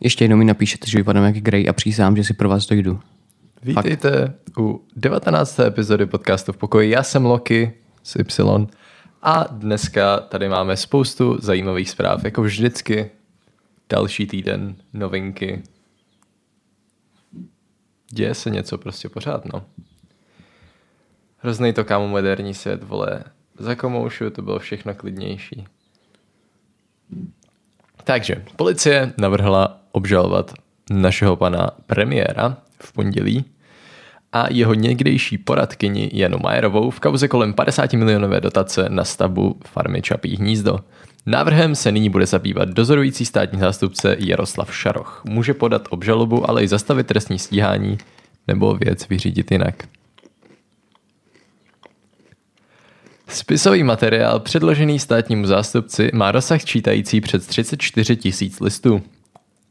Ještě jednou mi napíšete, že vypadám jak Grey a přísám, že si pro vás dojdu. Vítejte u 19. epizody podcastu v pokoji. Já jsem Loki z Y a dneska tady máme spoustu zajímavých zpráv. Jako vždycky další týden, novinky. Děje se něco prostě pořád, no. Hrozný to kámo moderní svět, vole. Za komoušu to bylo všechno klidnější. Takže policie navrhla obžalovat našeho pana premiéra v pondělí a jeho někdejší poradkyni Janu Majerovou v kauze kolem 50 milionové dotace na stavbu farmy Čapí hnízdo. Návrhem se nyní bude zabývat dozorující státní zástupce Jaroslav Šaroch. Může podat obžalobu, ale i zastavit trestní stíhání nebo věc vyřídit jinak. Spisový materiál předložený státnímu zástupci má rozsah čítající přes 34 tisíc listů.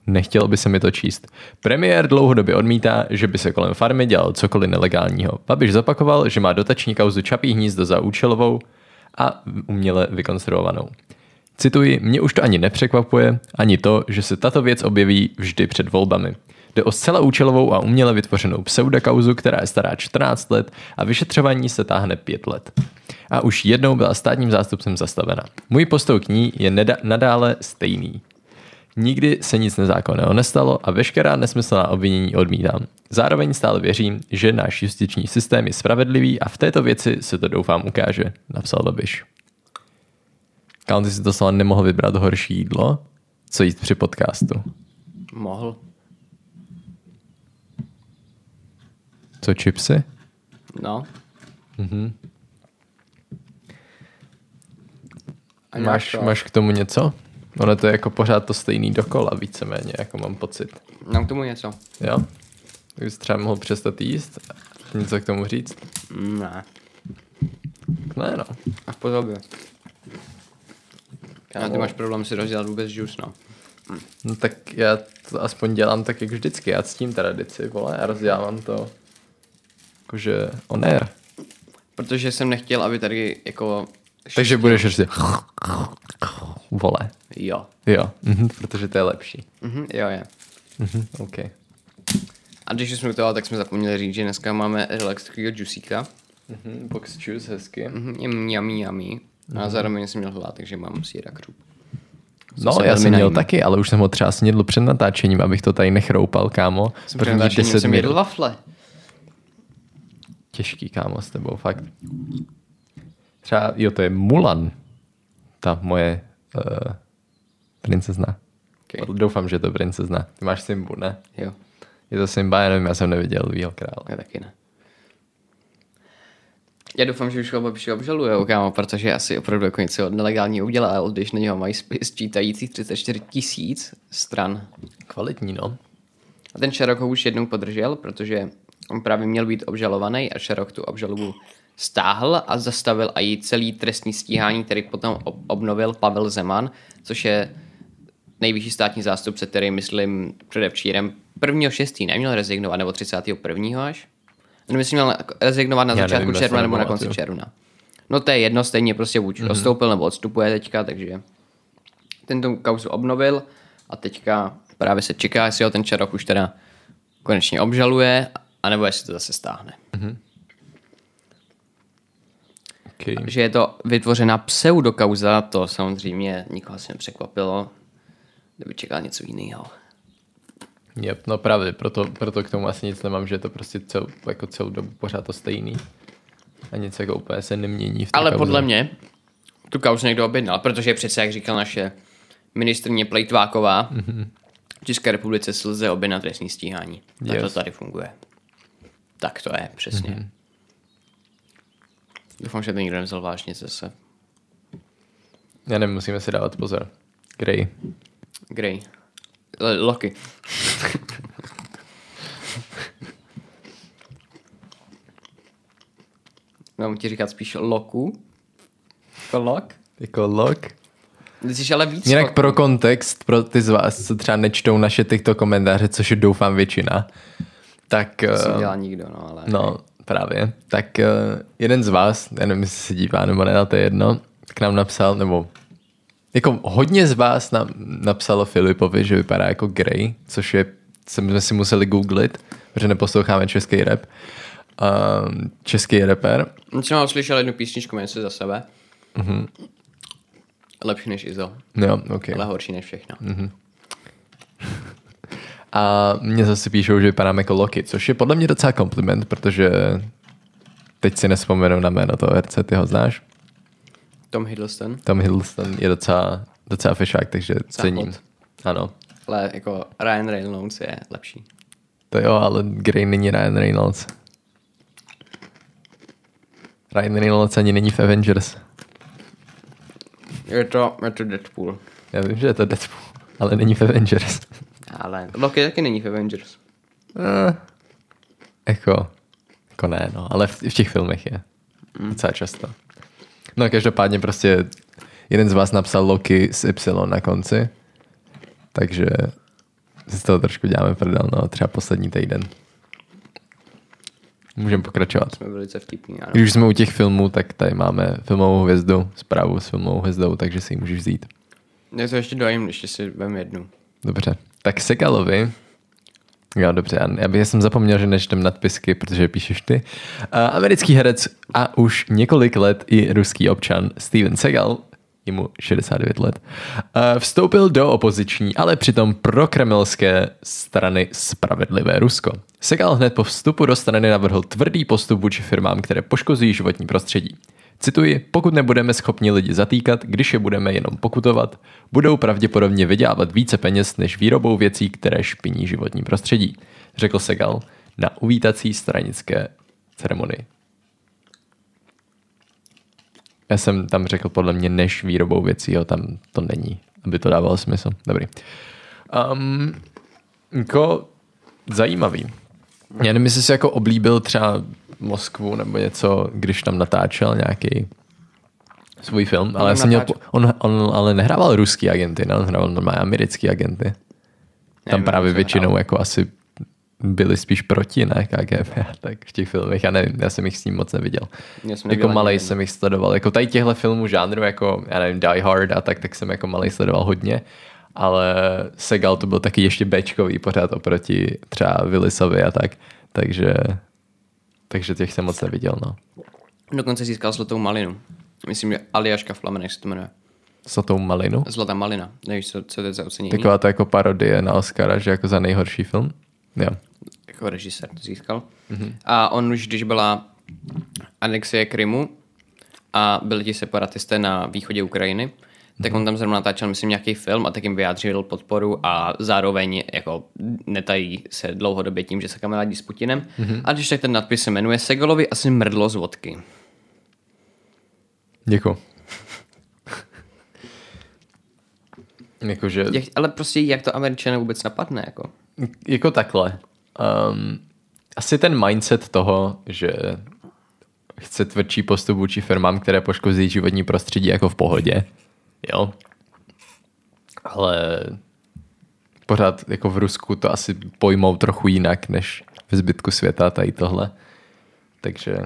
Nechtělo by se mi to číst. Premiér dlouhodobě odmítá, že by se kolem farmy dělal cokoliv nelegálního. Babiš zopakoval, že má dotační kauzu Čapí hnízdo za účelovou a uměle vykonstruovanou. Cituji, mě už to ani nepřekvapuje, ani to, že se tato věc objeví vždy před volbami. Jde o zcela účelovou a uměle vytvořenou pseudokauzu, která je stará 14 let a vyšetřování se táhne 5 let. A už jednou byla státním zástupcem zastavena. Můj postoj k ní je neda- nadále stejný. Nikdy se nic nezákonného nestalo a veškerá nesmyslná obvinění odmítám. Zároveň stále věřím, že náš justiční systém je spravedlivý a v této věci se to doufám ukáže, napsal Babiš. Kámo, si to nemohl vybrat horší jídlo, co jíst při podcastu. Mohl. Co chipsy? No. A Máš, to- máš k tomu něco? Ono to je jako pořád to stejný dokola víceméně, jako mám pocit. Mám k tomu něco? Jo? Tak bys třeba mohl přestat jíst a něco k tomu říct? Ne. Ne no. A v podobě. A ty máš problém si rozdělat vůbec džus, no. no. tak já to aspoň dělám tak, jak vždycky. Já ctím tradici, vole, a rozdělávám to jakože on air. Protože jsem nechtěl, aby tady jako... Takže budeš prostě vole. Jo. Jo, mhm, protože to je lepší. Mhm, jo, je. Mhm, OK. A když jsme toho, tak jsme zapomněli říct, že dneska máme elektrického džusíka. Mhm, box juice, hezky. Mhm, je mňamí, mňamí. A zároveň jsem měl hlad, takže mám síra krup. No, já jsem měl najím. taky, ale už jsem ho třeba snědl před natáčením, abych to tady nechroupal, kámo. Jsem před natáčením jsem jedl wafle. Těžký, kámo, s tebou, fakt. Třeba, jo, to je Mulan, ta moje uh, princezna. Okay. Doufám, že je to princezna. Ty máš Simbu, ne? Jo, Je to Simba, já nevím, já jsem neviděl Lvího krále. já taky ne. Já doufám, že už ho Babiš obžaluje, kámo, protože asi opravdu jako něco nelegálního udělal, když na něho mají spis čítajících 34 tisíc stran. Kvalitní, no. A ten Sherlock ho už jednou podržel, protože on právě měl být obžalovaný a Sherlock tu obžalobu stáhl a zastavil a jí celý trestní stíhání, který potom ob- obnovil Pavel Zeman, což je nejvyšší státní zástupce, který, myslím, předevčírem 1.6. neměl rezignovat, nebo 31. až? Nebo myslím, měl rezignovat na Já začátku nevím, června nebo na konci června. No to je jedno, stejně prostě buď Mhm. mm-hmm. odstoupil nebo odstupuje teďka, takže ten tu kauzu obnovil a teďka právě se čeká, jestli ho ten Čarok už teda konečně obžaluje, anebo jestli to zase stáhne. Okay. Že je to vytvořená pseudokauza, to samozřejmě nikoho asi nepřekvapilo, kdyby čekal něco jiného. Yep, no právě, proto, proto k tomu asi nic nemám, že je to prostě cel, jako celou dobu pořád to stejný. A nic jako úplně se nemění v Ale kauze. podle mě tu kauzu někdo objednal, protože přece, jak říkal naše ministrně Plejtváková, mm-hmm. v České republice se lze objednat trestní stíhání. Tak Yes. to tady funguje. Tak to je, přesně. Mm-hmm. Doufám, že to nikdo nevzal vážně zase. Já nevím, musíme si dávat pozor. Grey. Grey. L- Loki. Mám ti říkat spíš Loku. Jako Lok? Jako. Ty jsi ale víc Jinak pro kontext, pro ty z vás, co třeba nečtou naše těchto komentáře, což je doufám většina, tak... To eh, dělá nikdo, no ale... No, právě. Tak uh, jeden z vás, já nevím, jestli se dívá nebo ne, ale to je jedno, k nám napsal, nebo jako hodně z vás na, napsalo Filipovi, že vypadá jako Grey, což je, jsme si museli googlit, protože neposloucháme český rap. Um, český rapper. Jsem slyšel jednu písničku, jmenuje se za sebe. Mm-hmm. Lepší než Izo, Jo, ok. ale horší než všechno. Mm-hmm. A mě zase píšou, že vypadám jako Loki, což je podle mě docela kompliment, protože teď si nespomenu na jméno toho herce, ty ho znáš? Tom Hiddleston, Tom Hiddleston je docela, docela fešák, takže cením. hot. Ano. ale jako Ryan Reynolds je lepší. To jo, ale Grey není Ryan Reynolds. Ryan Reynolds ani není v Avengers. Je to, je to Deadpool. Já vím, že je to Deadpool, ale není v Avengers. Ale Loki taky není v Avengers. Eh, jako, jako ne, no, ale v, v těch filmech je. Docela často. No každopádně prostě jeden z vás napsal Loki s Y na konci, takže si z toho trošku děláme prdel, no, třeba poslední týden. Můžeme pokračovat. Jsme velice vtipní, ano. Když už jsme u těch filmů, tak tady máme filmovou hvězdu, zprávu s filmovou hvězdou, takže si ji můžeš vzít. Já to ještě dojím, ještě si vem jednu. Dobře. Tak Segalovi, jo dobře, já, bych jsem zapomněl, že nečtem nadpisky, protože píšeš ty. Americký herec a už několik let i ruský občan Steven Segal, je mu 69 let, vstoupil do opoziční, ale přitom prokremelské strany Spravedlivé Rusko. Segal hned po vstupu do strany navrhl tvrdý postup vůči firmám, které poškozují životní prostředí. Cituji, pokud nebudeme schopni lidi zatýkat, když je budeme jenom pokutovat, budou pravděpodobně vydělávat více peněz než výrobou věcí, které špiní životní prostředí, řekl Segal na uvítací stranické ceremonii. Já jsem tam řekl podle mě než výrobou věcí, jo, tam to není, aby to dávalo smysl. Dobrý. Um, jako zajímavý. Já nevím, jestli jsi jako oblíbil třeba Moskvu nebo něco, když tam natáčel nějaký svůj film, ale On jsem měl, on, on, ale nehrával ruský agenty, ne? on hrával normálně americký agenty. Tam Nevím, právě většinou hrál. jako asi byli spíš proti, ne, KGB, tak v těch filmech, já nevím, já jsem jich s ním moc neviděl. Jako jeden. jsem jich sledoval, jako tady těchto filmů žánru, jako, já nevím, Die Hard a tak, tak jsem jako malej sledoval hodně, ale Segal to byl taky ještě Bčkový pořád oproti třeba Willisovi a tak, takže, takže těch jsem moc neviděl, no. Dokonce získal zlatou malinu. Myslím, že Aljaška v plamenech se to jmenuje. S tou malinu. Zlatá malina. Nevíš, co, co to je za ocenění? Taková to jako parodie na Oscara, že jako za nejhorší film. Jo. Jako režisér to získal. Mm-hmm. A on už, když byla anexie Krymu a byli ti separatisté na východě Ukrajiny, tak on tam zrovna natáčel, myslím, nějaký film a tak jim vyjádřil podporu a zároveň jako netají se dlouhodobě tím, že se kamarádí s Putinem. Mm-hmm. A když tak ten nadpis se jmenuje Segolovi asi mrdlo z vodky. Děkuji. Jakože, Jak, ale prostě jak to Američané vůbec napadne? Jako? jako takhle. Um, asi ten mindset toho, že chce tvrdší postup vůči firmám, které poškozují životní prostředí jako v pohodě. Jo. Ale pořád jako v Rusku to asi pojmou trochu jinak, než v zbytku světa tady tohle. Takže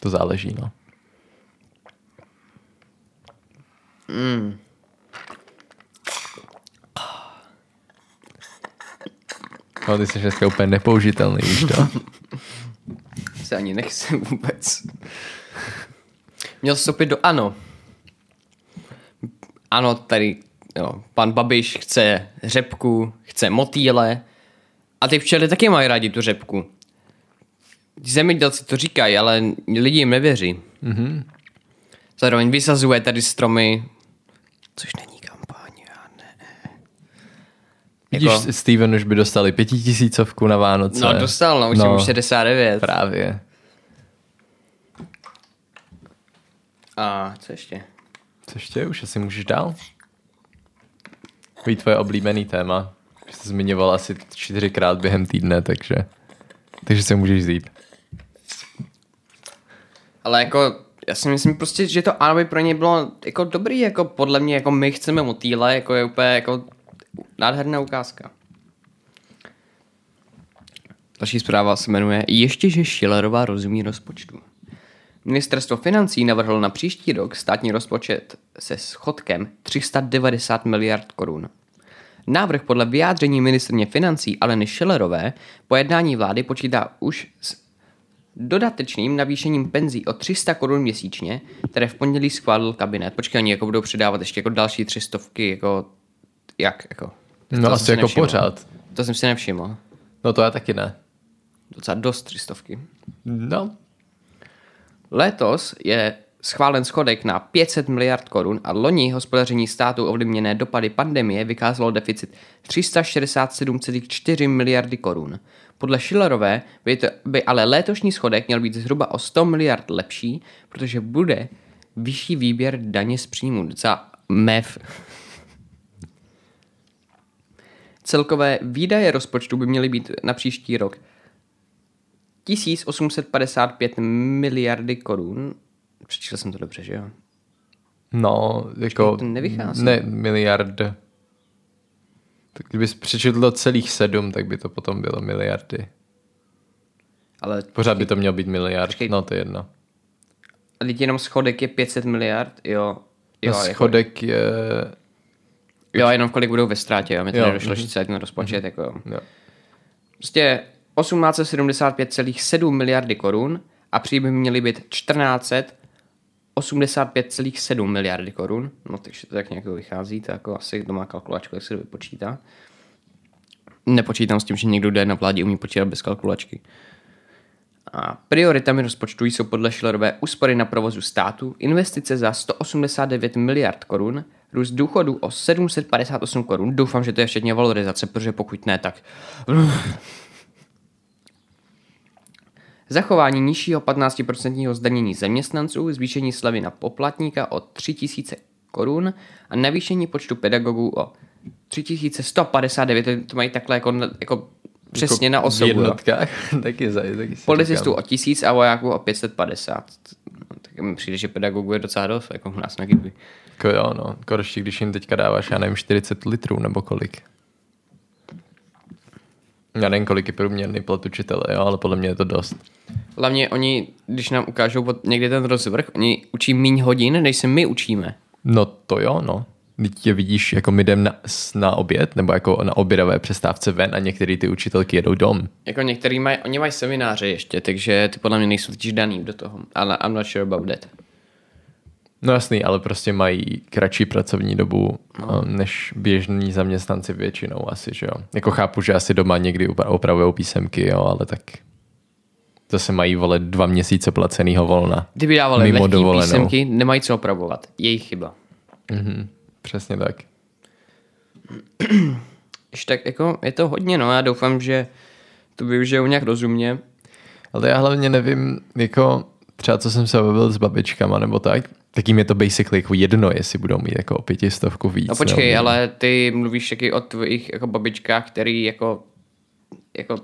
to záleží, no. No, ty jsi dneska úplně nepoužitelný, víš to? Se ani nechce vůbec. Měl vstoupit do ANO. Ano, tady jo, pan Babiš chce řepku, chce motýle a ty včely taky mají rádi tu řepku. Zemědělci to říkají, ale lidi jim nevěří. Mm-hmm. Zároveň vysazuje tady stromy, což není kampaň, já ne. Vidíš, Jako- Steven už by dostali pětitisícovku na Vánoce. No dostal, no už no. už 69. Právě. A co ještě? Co ještě? Už asi můžeš dál? Takový tvoje oblíbený téma. Jsi zmiňoval asi čtyřikrát během týdne, takže, takže se můžeš vzít. Ale jako, já si myslím prostě, že to ano by pro ně bylo jako dobrý, jako podle mě, jako my chceme motýle, jako je úplně jako nádherná ukázka. Další zpráva se jmenuje Ještě, že Schillerová rozumí rozpočtu. Ministerstvo financí navrhlo na příští rok státní rozpočet se schodkem 390 miliard korun. Návrh podle vyjádření ministrně financí Aleny Schillerové po jednání vlády počítá už s dodatečným navýšením penzí o 300 korun měsíčně, které v pondělí schválil kabinet. Počkej, oni jako budou přidávat ještě jako další třistovky, jako jak? Jako, No jsem asi si jako nevšiml. pořád. To jsem si nevšiml. No to já taky ne. Docela dost třistovky. No, Letos je schválen schodek na 500 miliard korun a loni hospodaření státu ovlivněné dopady pandemie vykázalo deficit 367,4 miliardy korun. Podle Schillerové by, to, by ale letošní schodek měl být zhruba o 100 miliard lepší, protože bude vyšší výběr daně z příjmu. Docela mev. Celkové výdaje rozpočtu by měly být na příští rok 1855 miliardy korun. Přečítal jsem to dobře, že jo? no, jako... to nevychází. Ne, miliard. Tak kdybys přečetl celých sedm, tak by to potom bylo miliardy. Ale Pořád by to mělo být miliard, Počkej. no to je jedno. a teď jenom schodek je 500 miliard, jo. Jo, No, jako, schodek je... jo, jenom kolik budou ve ztrátě, jo. Mi to Jo, nedošlo mhm. ještě celý ten rozpočet, jako jo. Jo. Prostě 1875,7 miliardy korun a příjmy měly být 1485,7 miliardy korun. No takže to tak nějak vychází, to jako asi kdo má kalkulačku, jak se to vypočítá. Nepočítám s tím, že někdo jde na vládě umí počítat bez kalkulačky. A prioritami rozpočtu jsou podle Schillerové úspory na provozu státu, investice za 189 miliard korun, růst důchodu o 758 korun. Doufám, že to je včetně valorizace, protože pokud ne, tak Zachování nižšího 15% zdanění zaměstnanců, zvýšení slevy na poplatníka o 3000 korun a navýšení počtu pedagogů o 3159, to- mají takhle jako, jako přesně na V osobu. jo. jednotkách, taky za taky si Policistů říkám. o 1000 a vojáků o 550. No, tak mi přijde, že pedagogů je docela dost, jako u nás na Giby. Jako jo, no. Korještě, když jim teďka dáváš, já nevím, 40 litrů nebo kolik. Já nevím, kolik je průměrný plat učitele, jo, ale podle mě je to dost. Hlavně oni, když nám ukážou od někdy ten rozvrh, oni učí míň hodin, než se my učíme. No to jo, no. Teď je vidíš, jako my jdem na, na oběd, nebo jako na obědové přestávce ven a některé ty učitelky jedou dom. Jako některý mají, oni mají semináře ještě, takže ty podle mě nejsou totiž daný do toho. Ale I'm not sure about that. No jasný, ale prostě mají kratší pracovní dobu no. než běžní zaměstnanci většinou asi, že jo. Jako chápu, že asi doma někdy opravují písemky, jo, ale tak zase mají vole dva měsíce placenýho volna. Kdyby dávali Mimo lehký dovolenou. písemky, nemají co opravovat. Jejich chyba. Přesně tak. Tak jako je to hodně, no já doufám, že to využijou nějak rozumně. Ale já hlavně nevím, jako třeba co jsem se bavil s babičkama nebo tak, tak jim je to basically jako jedno, jestli budou mít jako o pětistovku víc. No počkej, nebo- ale ty mluvíš taky o tvých jako babičkách, který jako jako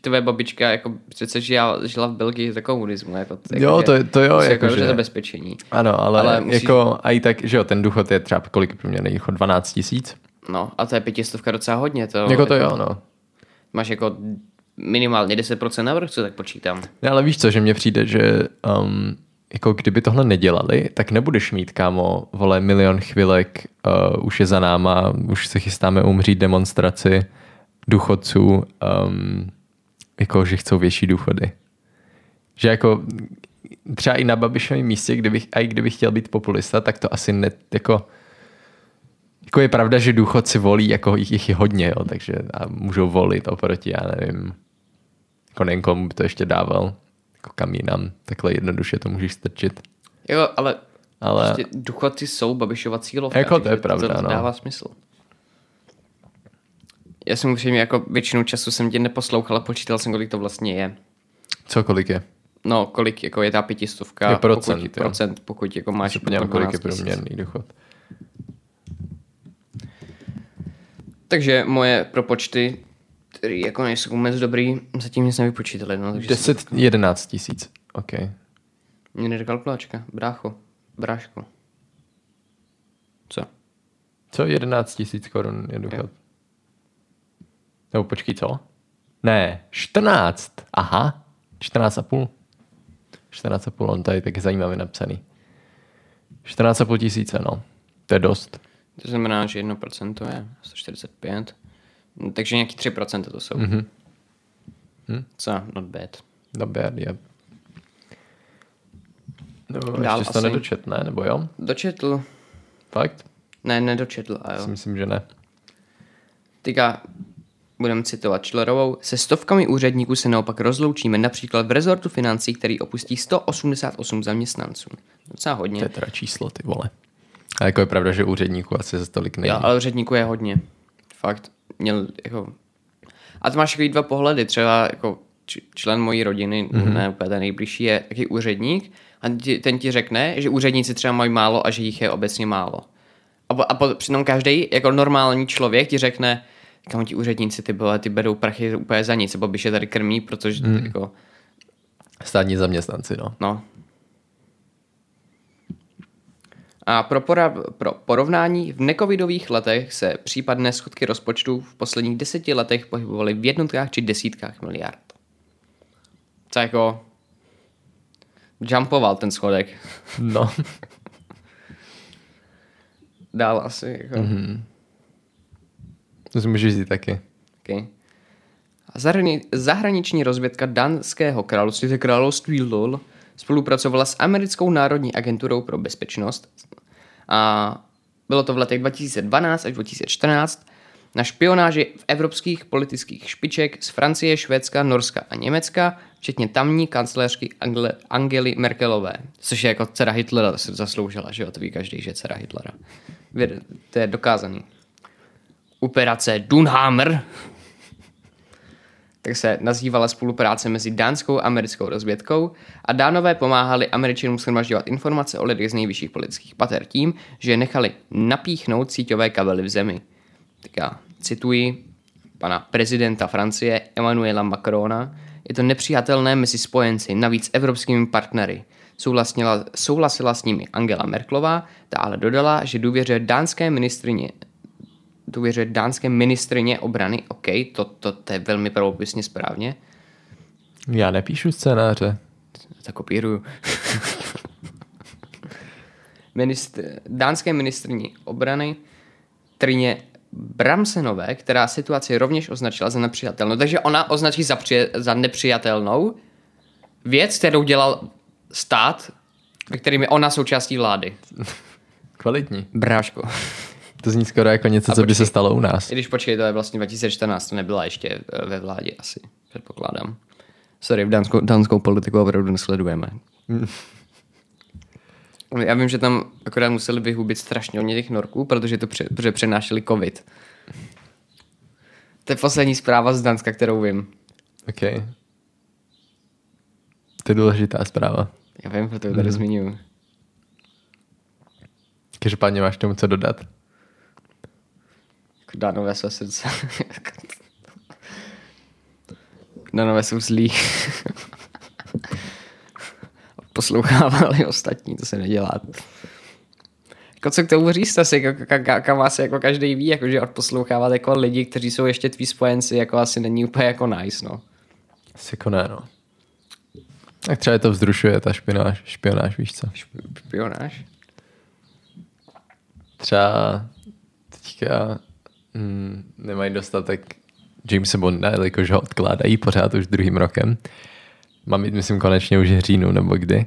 tvoje babička jako přece žila, žila v Belgii za komunismu. Jako, jako Jo, to- to jo, jako jako že- zabezpečení. Ano, ale, Ale musíš- jako a i tak, že jo, ten důchod je třeba kolik průměrný důchod? 12 tisíc? No a to je pětistovka docela hodně. To, Jako to jo, no. Máš jako minimálně 10% navrh, co tak počítám. Ne, ale víš co, že mně přijde, že um, jako kdyby tohle nedělali, tak nebudeš mít, kámo, vole, milion chvilek, uh, už je za náma, už se chystáme umřít demonstraci důchodců, um, jako, že chcou větší důchody. Že jako třeba i na Babišovém místě, kdybych, a i kdybych chtěl být populista, tak to asi ne, jako, jako je pravda, že důchodci volí, jako jich, jich je hodně, jo, takže a můžou volit oproti, já nevím, jako nevím, komu by to ještě dával, jako kam jinam, takhle jednoduše to můžeš strčit. Jo, ale, Ale- prostě důchodci jsou Babišova cílovka. Jako to je pravda, to no. dává smysl. Já jsem upřímně jako většinu času jsem tě neposlouchal a počítal jsem, kolik to vlastně je. Co, kolik je? No, kolik jako je ta pětistovka, Je procent, pokud, jo. procent, pokud jako máš potom kolik je 12 000. průměrný důchod. Takže moje propočty, které jako nejsou vůbec dobrý, zatím nic nevypočítali. No, takže 10, 11 tisíc, ok. Mě nejde kalkulačka. Brácho. Bráško. Co? Co, 11 tisíc korun je důchod? Nebo počkej, co? Ne, 14. Aha, 14 a půl. 14,5, on tady taky zajímavě napsaný. 14,5 tisíce, no. To je dost. To znamená, že 1% je 145. No, takže nějaký 3% to jsou. Mm-hmm. Hm? Co? Not bad. Not bad, yeah. No, Dál ještě jsi to nedočet, ne? Nebo jo? Dočetl. Fakt? Ne, nedočetl, a jo. Si myslím, že ne. Teďka budeme citovat Člerovou. Se stovkami úředníků se naopak rozloučíme například v rezortu financí, který opustí 188 zaměstnanců. Docela To hodně. je teda číslo, ty vole. A jako je pravda, že úředníků asi za tolik není. Jo, ale úředníků je hodně. Fakt. Měl jako... A to máš takový dva pohledy. Třeba jako člen mojí rodiny, Mhm. mm-hmm. ne úplně ten nejbližší, je taky úředník a ten ti řekne, že úředníci třeba mají málo a že jich je obecně málo. A, po, a po, přitom každý jako normální člověk ti řekne, kam ti úředníci ty, byla, ty berou prachy úplně za nic, nebo by je tady krmí, protože mm. jako, Státní zaměstnanci, no. no. A pro, pora, pro porovnání, v necovidových letech se případné schodky rozpočtu v posledních deseti letech pohybovaly v jednotkách či desítkách miliard. Co jako... Jumpoval ten schodek. No. Dál asi. Jako. Mm-hmm. To si můžeš říct taky. Okay. A zahrani- zahraniční rozvědka Dánského království, to je království LOL, spolupracovala s americkou národní agenturou pro bezpečnost a bylo to v letech 2012 až 2014 na špionáži v evropských politických špiček z Francie, Švédska, Norska a Německa, včetně tamní kancléřky Angely Merkelové, což je jako dcera Hitlera, zasloužila, že jo, to ví každý, že je dcera Hitlera. To je dokázaný. Operace Dunhammer tak se nazývala spolupráce mezi dánskou a americkou rozvědkou a dánové pomáhali američanům shromažďovat informace o lidech z nejvyšších politických pater tím, že je nechali napíchnout síťové kabely v zemi. Tak já cituji pana prezidenta Francie Emmanuela Macrona. Je to nepřijatelné mezi spojenci, navíc evropskými partnery. Souhlasila, souhlasila s nimi Angela Merklová, ta ale dodala, že důvěřuje dánské ministrině důvěřuje dánské ministrině obrany. OK, to, to, to je velmi pravopisně správně. Já nepíšu scénáře. To kopíruju. Ministr, dánské ministrní obrany Trině Bramsenové, která situaci rovněž označila za nepřijatelnou. Takže ona označí za, přije, za nepřijatelnou věc, kterou dělal stát, ve kterým je ona součástí vlády. Kvalitní. Bráško. To zní skoro jako něco, co by se stalo u nás. I když počkej, to je vlastně 2014, to nebyla ještě eh, ve vládě asi, předpokládám. Sorry, v dánskou, dánskou politiku opravdu nesledujeme. Já vím, že tam akorát museli vyhubit strašně hodně těch norků, protože to pře, protože přenášeli covid. To je poslední zpráva z Danska, kterou vím. OK. To je důležitá zpráva. Já vím, proto ji tady mm. zmiňuji. Každopádně máš tomu co dodat? Dánové své srdce. Dánové jsou zlí. Poslouchávali ostatní, to se nedělá. Jako co k tomu říct asi, jako, ka- ka- kam asi jako každý ví, jako, že odposlouchávat jako lidi, kteří jsou ještě tví spojenci, jako asi není úplně jako nice, no. Asi jako ne, no. Tak třeba je to vzrušuje, ta špionáž, špionáž víš co? Špionáž? Třeba teďka mm, nemají dostatek Jamesa Bonda, jelikož ho odkládají pořád už druhým rokem. Mám jít, myslím, konečně už říjnu nebo kdy.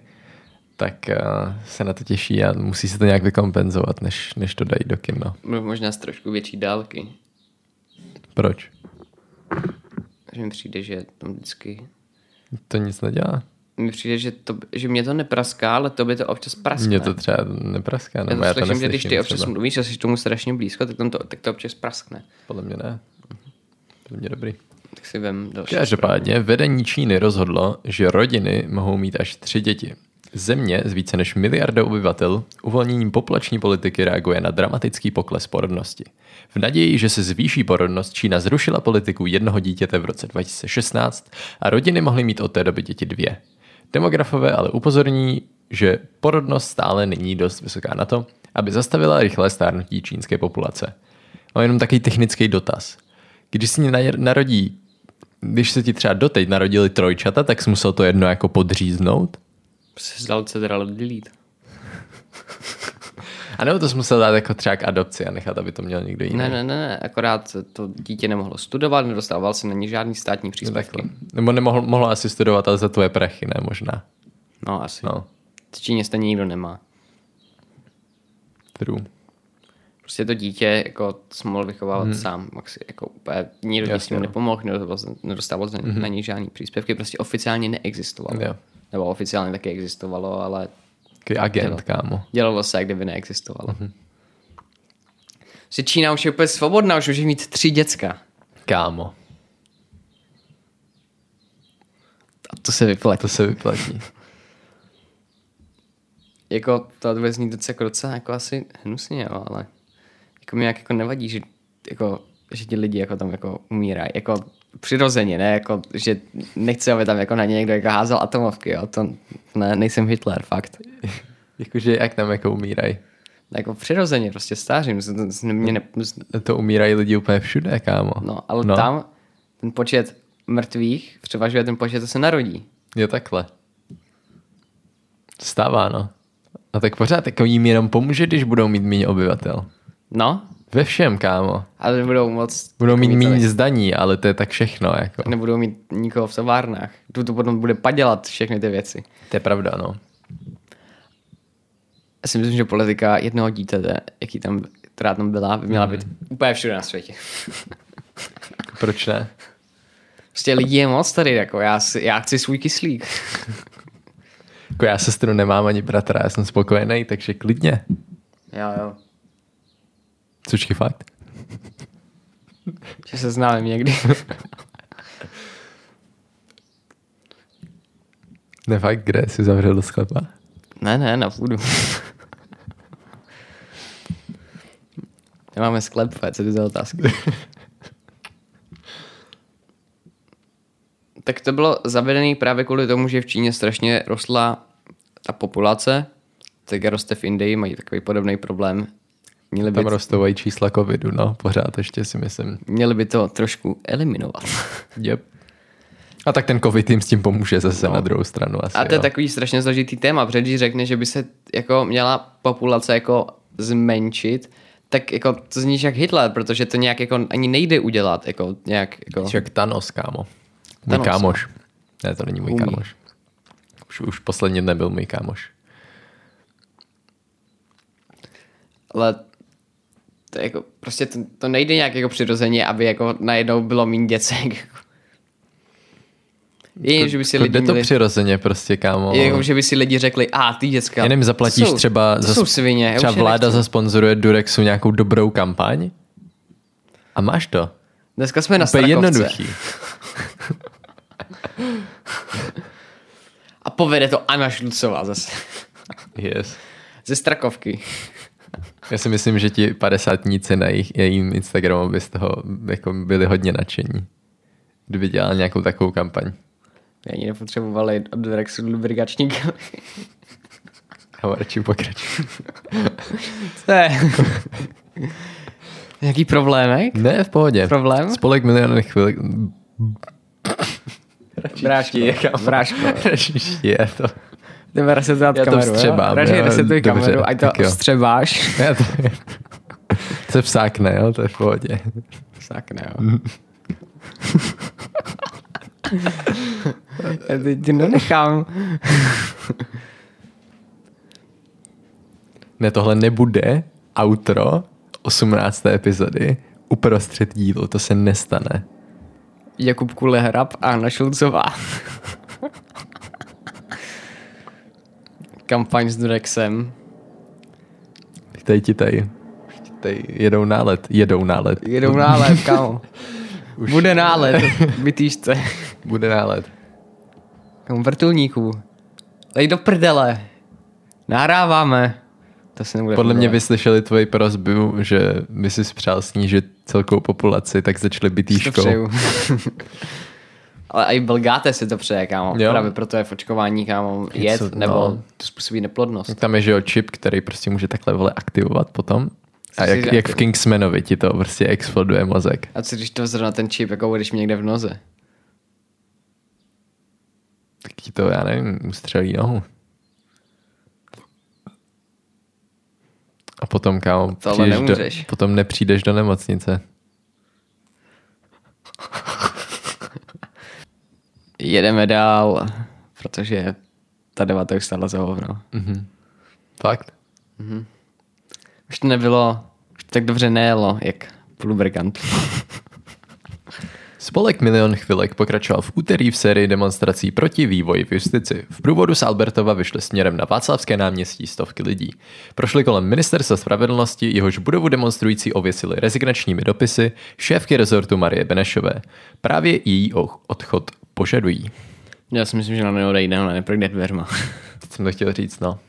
Tak uh, se na to těší a musí se to nějak vykompenzovat, než, než to dají do kin, no. Možná z trošku větší dálky. Proč? Že mi přijde, že tam vždycky... To nic nedělá. Mi přijde, že, to, že mě to nepraská, ale to by to občas praskne. Mně to třeba nepraská, Já nebo to já to slyším, že když ty občas třeba. mluvíš a jsi tomu strašně blízko, tak, tam to, tak to občas praskne. Podle mě ne. Podle mě dobrý. Tak si vem další. Každopádně vedení Číny rozhodlo, že rodiny mohou mít až tři děti. Země s více než miliardou obyvatel uvolněním populační politiky reaguje na dramatický pokles porodnosti. V naději, že se zvýší porodnost, Čína zrušila politiku jednoho dítěte v roce 2016 a rodiny mohly mít od té doby děti dvě. Demografové ale upozorní, že porodnost stále není dost vysoká na to, aby zastavila rychlé stárnutí čínské populace. Mám jenom takový technický dotaz. Když si na- narodí, když se ti třeba doteď narodili trojčata, tak jsi musel to jedno jako podříznout? Se zdal Ctrl delete. A nebo to jsi musel dát jako třeba k adopci a nechat, aby to měl někdo jiný. Ne, ne, ne, ne, akorát to dítě nemohlo studovat, nedostával se na ní žádný státní příspěvky. Takhle. Nebo nemohl, mohlo asi studovat, ale za tvoje prachy, ne možná. No asi. No, V Číně stejně nikdo nemá. true. Prostě to dítě jako jsi mohl vychovávat hmm. sám. Maxi, jako úplně nikdo Jasně, s ním no. nepomohl, nedostával, Mhm. na ní žádný příspěvky, prostě oficiálně neexistovalo. Jo. Nebo oficiálně taky existovalo, ale Takový agent, kámo. dělalo se, jak kdyby neexistovalo. Mhm. Mm-hmm. Že Čína už je úplně svobodná, už může mít tři děcka. Kámo, A to se vyplatí. to se vyplatí. Jako to bude znít docela, jako docela jako asi hnusně, jo, ale jako mi nějak jako nevadí, že, jako, že ti lidi jako tam jako umírají. Jako přirozeně, ne? Jako, že nechci, aby tam jako na ně někdo jako házel atomovky, jo. To ne, nejsem Hitler, fakt. Jakože jak tam jako umírají. Jako přirozeně, prostě stářím. Mě ne, To umírají lidi úplně všude, kámo. no, ale no. tam ten počet mrtvých převažuje ten počet, co se narodí. Jo, takhle. Stává, no. A tak pořád jako jim jenom pomůže, když budou mít méně obyvatel. No, Ve všem, kámo. ale nebudou moc... Budou mít méně zdaní, ale to je tak všechno, jako. Nebudou mít nikoho v továrnách. Tu to potom bude padělat všechny ty věci. To je pravda, no. Já si myslím, že politika jednoho dítěte, jaký tam, která tam byla, by měla být úplně všude na světě. Proč ne? Prostě lidí je moc tady, jako já, si, já chci svůj kyslík. Jako já sestru nemám ani bratra, já jsem spokojený, takže klidně. Jo, jo. Cožky fakt. Že se známe někdy. Ne fakt, kde jsi zavřel do sklepa? ne, ne, na půdu. Nemáme sklep, co ty za otázky. tak to bylo zavedené právě kvůli tomu, že v Číně strašně rostla ta populace, tak roste v Indii, mají takový podobný problém. Měli by, Tam rostou čísla covidu, no, pořád ještě si myslím. měli by to trošku eliminovat. Yep. A tak ten covid jim s tím pomůže zase no. na druhou stranu asi, A to je jo. takový strašně složitý téma, protože když řekne, že by se jako měla populace jako zmenšit, tak jako to zní jak Hitler, protože to nějak jako ani nejde udělat, jako nějak jako... Jak Thanos, kámo. Můj Thanos. kámoš. Ne, to není můj Umí. kámoš. Už, už posledně nebyl můj kámoš. Ale to jako, prostě to, to nejde nějak jako přirozeně, aby jako najednou bylo méně děcek. Je, že by si Jako lidi jde to měli, přirozeně prostě, kámo. je, jako, že by si lidi řekli, a ty děcka. Jenom zaplatíš jsou, třeba, to jsou svině. třeba vláda nechci. zasponzoruje Durexu nějakou dobrou kampaň a máš to. Dneska jsme na Úplně Strakovce. jednoduchý. A povede to Anna Šlucová zase. Yes. Ze Strakovky. Já si myslím, že ti padesátníci na jejich, jejím Instagramu by z toho jako byli hodně nadšení. Kdyby dělal nějakou takovou kampaň. Ani nepotřebovali od Rexu lubrikačníka. A radši pokračuj. Je... Jaký problémek? Ne, v pohodě. Problém? Spolek milionek chvilek. Bráško, bráško. Radši je to. Jdeme resetovat Já to kameru, vstřebám, jo? Radši jo, resetuj dobře, kameru, ať to vstřebáš. Já to se vsákne, jo, to je v pohodě. Sakne, jo. Já teď ti nenechám. Ne, tohle nebude outro 18. epizody uprostřed dílu, to se nestane. Jakub Kulehrab a Anna Šulcová. Kampaň s Durexem. Ti tady, tady jedou nálet, jedou nálet. Jedou nálet, kámo. Bude nálet, vytýžce. Bude nálet. Kámo, vrtulníků. Lej do prdele. Nahráváme. To se nebude Podle mě vyslyšeli tvoji prozbu, že by si spřál snížit celkou populaci, tak začali být ale i Belgáte si to přeje, kámo. Jo. Právě proto je fočkování, kámo, jet, Něco, nebo no. to způsobí neplodnost. Tam je, že jo, čip, který prostě může takhle vole aktivovat potom. A jak, jak v Kingsmanovi ti to prostě exploduje mozek. A co když to zrovna ten čip, jako budeš mě někde v noze? Tak ti to, já nevím, ustřelí nohu. A potom, kámo, Tohle nemůžeš. do, potom nepřijdeš do nemocnice. Jedeme dál, protože ta debata už stála za hovno. Fakt? Už to nebylo, už to tak dobře nejelo, jak v lubrikantu. Spolek Milion chvilek pokračoval v úterý v sérii demonstrací proti vývoji v justici. V průvodu z Albertova vyšly směrem na Václavské náměstí stovky lidí. Prošli kolem ministerstva spravedlnosti, jehož budovu demonstrující ověsili rezignačními dopisy šéfky rezortu Marie Benešové. Právě její odchod požadují. Já si myslím, že na neodejde, ale neprojde dveřma. Teď jsem to chtěl říct, no.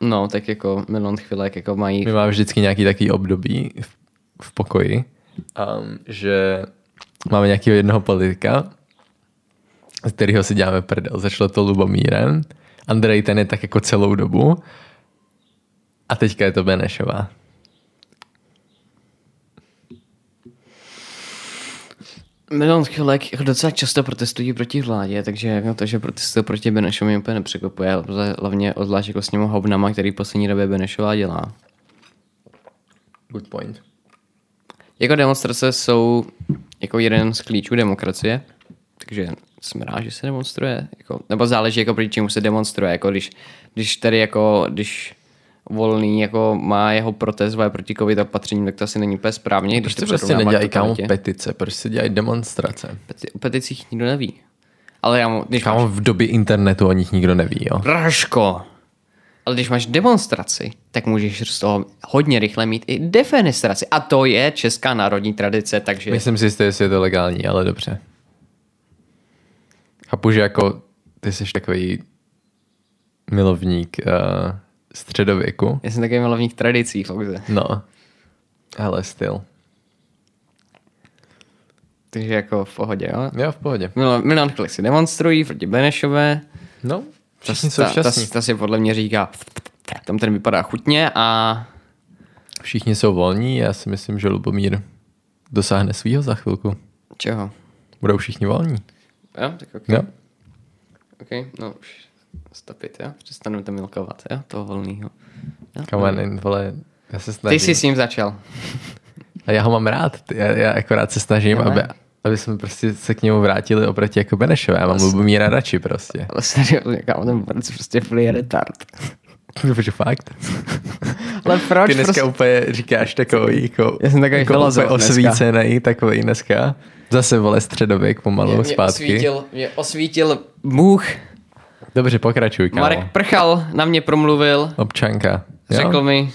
No, tak jako milion chvilek jako mají My máme vždycky nějaký takový období v, v pokoji, um, že máme nějakého jednoho politika, z kterého si děláme prdel. Začalo to Lubomírem, Andrej ten je tak jako celou dobu a teďka je to Benešová. Milion chvilek jako docela často protestují proti vládě, takže jako to, že protestují proti Benešovi mě úplně nepřekvapuje, ale hlavně odvlášť jako s těmi hovnama, který v poslední době Benešová dělá. Good point. Jako demonstrace jsou jako jeden z klíčů demokracie, takže jsem rád, že se demonstruje. Jako, nebo záleží, jako proti čemu se demonstruje. Jako když, když tady jako, když volný jako má jeho bude proti covid opatřením, tak to asi není úplně správně. Když Proč to se prostě nedělají kámo petice? Proč se dělají demonstrace? Peti- O peticích nikdo neví. Ale já mu, když Kámo máš... v době internetu o nich nikdo neví, jo? Praško! Ale když máš demonstraci, tak můžeš z toho hodně rychle mít i defenestraci. A to je česká národní tradice, takže... Myslím si, jestli je to legální, ale dobře. Chápu, že jako ty jsi takový milovník uh, středověku. Já jsem takový milovník tradicí pouze. No, ale styl. Takže jako v pohodě, jo? Jo, v pohodě. Milion chvilek si demonstrují proti Benešové. No, Ta, všichni jsou ta, ta, ta, si podle mě říká, tam ten vypadá chutně a Všichni jsou volní, já si myslím, že Lubomír dosáhne svýho za chvilku. čeho? Budou všichni volní. Jo, tak ok. Jo. Ok, no už stopit, jo? Přestanu to milkovat, jo? Toho volného. On, vole, já se Ty snažím. jsi s ním začal. A já ho mám rád, já, já akorát se snažím, aby, aby jsme prostě se k němu vrátili oproti jako Benešové. Já mám Lubomíra radši prostě. Ale seriózně, kámo, ten borec prostě je retard. Protože fakt. Ale proč? Ty dneska prostě... úplně říkáš takový, jako, Já jsem takový jako filozof úplně dneska. osvícený, takový dneska. Zase vole středověk pomalu mě, zpátky. osvítil, mě osvítil Bůh. Dobře, pokračuj, kámo. Marek Prchal na mě promluvil, Občanka. Jo? řekl mi,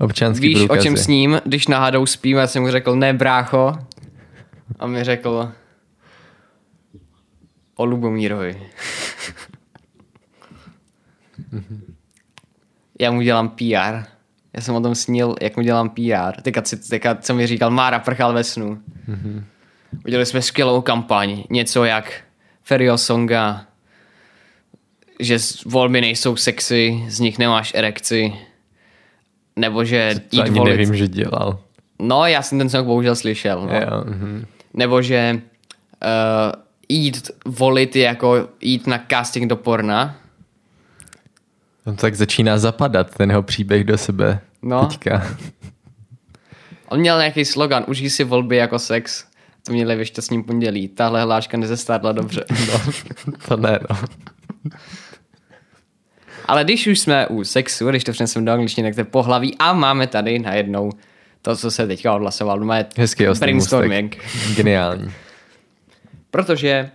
Občanský víš, průkazy. o čem s ním, když náhodou spím, já jsem mu řekl, ne brácho. A mi řekl, o Lubomírovi. já mu dělám PR. Já jsem o tom snil, jak mu dělám PR. Teďka, teďka co mi říkal, Mára prchal ve snu. Udělali jsme skvělou kampaň. Něco jak Ferio Songa, že volby nejsou sexy, z nich nemáš erekci. Nebo že To jít ani volit. nevím, že dělal. No, já jsem ten song bohužel slyšel. No. Jo, mhm. Nebo že uh, jít volit je jako jít na casting do porna. On tak začíná zapadat, ten jeho příběh do sebe. No. Teďka. On měl nějaký slogan, užij si volby jako sex. To měli ve šťastním pondělí. Tahle hláška nezestárla dobře. No, to ne, no. Ale když už jsme u sexu, když to přeneseme do angličtiny, tak to je pohlaví a máme tady najednou to, co se teďka odhlasoval. Máme Hezký brainstorming. můstek. Geniální. Protože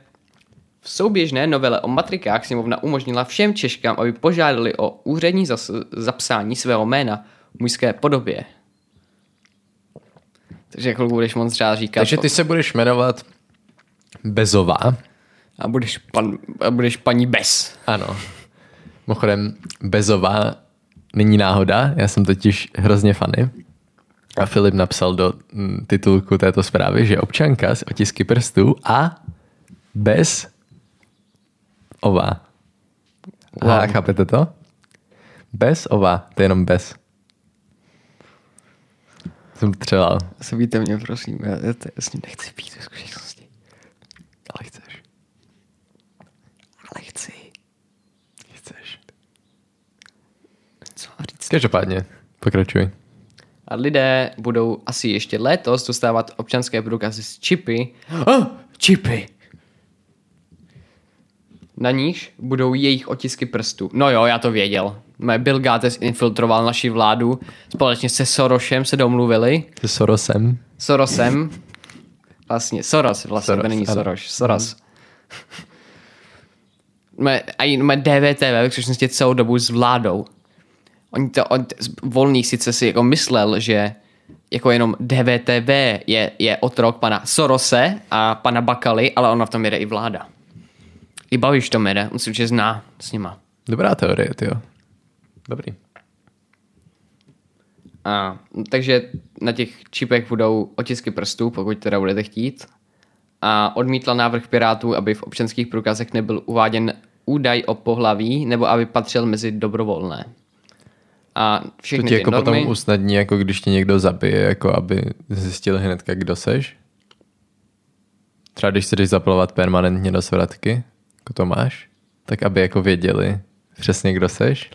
v souběžné novele o matrikách sněmovna umožnila všem Češkám, aby požádali o úřední zas- zapsání svého jména v mužské podobě. Takže chvilku budeš moc třeba říkat Takže ty se budeš jmenovat Bezová. a budeš, pan, a budeš paní Bez. Ano. Mimochodem, Bezová není náhoda, já jsem totiž hrozně fany. A Filip napsal do mm, titulku této zprávy, že občanka s otisky prstů a bez ová. Aha, Wow. chápete to? Bez ová, to je jenom bez. Jsem třeba, Zabijte mě, prosím, já, já, to, já s ním nechci pít ve skutečnosti. ale chceš, Ale mám Každopádně, pokračuj. A lidé budou asi ještě letos dostávat občanské průkazy s čipy. Oh, čipy! Na níž budou jejich otisky prstů. No jo, já to věděl. Bill Gates infiltroval naši vládu. Společně se Sorosem se domluvili. Se Sorosem. Sorosem. Vlastně, Soros vlastně, Soros, to není ano. Soros. Soros. Mé, a jen mé DVTV v skutečnosti celou dobu s vládou. Oni to, on, volný sice si jako myslel, že jako jenom DVTV je, je otrok pana Sorose a pana Bakaly, ale ona v tom jede i vláda. I Babiš to jede, on si určitě zná s nima. Dobrá teorie, ty jo. Dobrý. A, takže na těch čipech budou otisky prstů, pokud teda budete chtít. A odmítla návrh Pirátů, aby v občanských průkazech nebyl uváděn údaj o pohlaví, nebo aby patřil mezi dobrovolné. A To všechny ti ty jako normy... potom usnadní, jako když tě někdo zabije, jako aby zjistil hnedka, kdo seš? Třeba když si jdeš zaplovat permanentně do svratky, jako to máš, tak aby jako věděli přesně, kdo seš,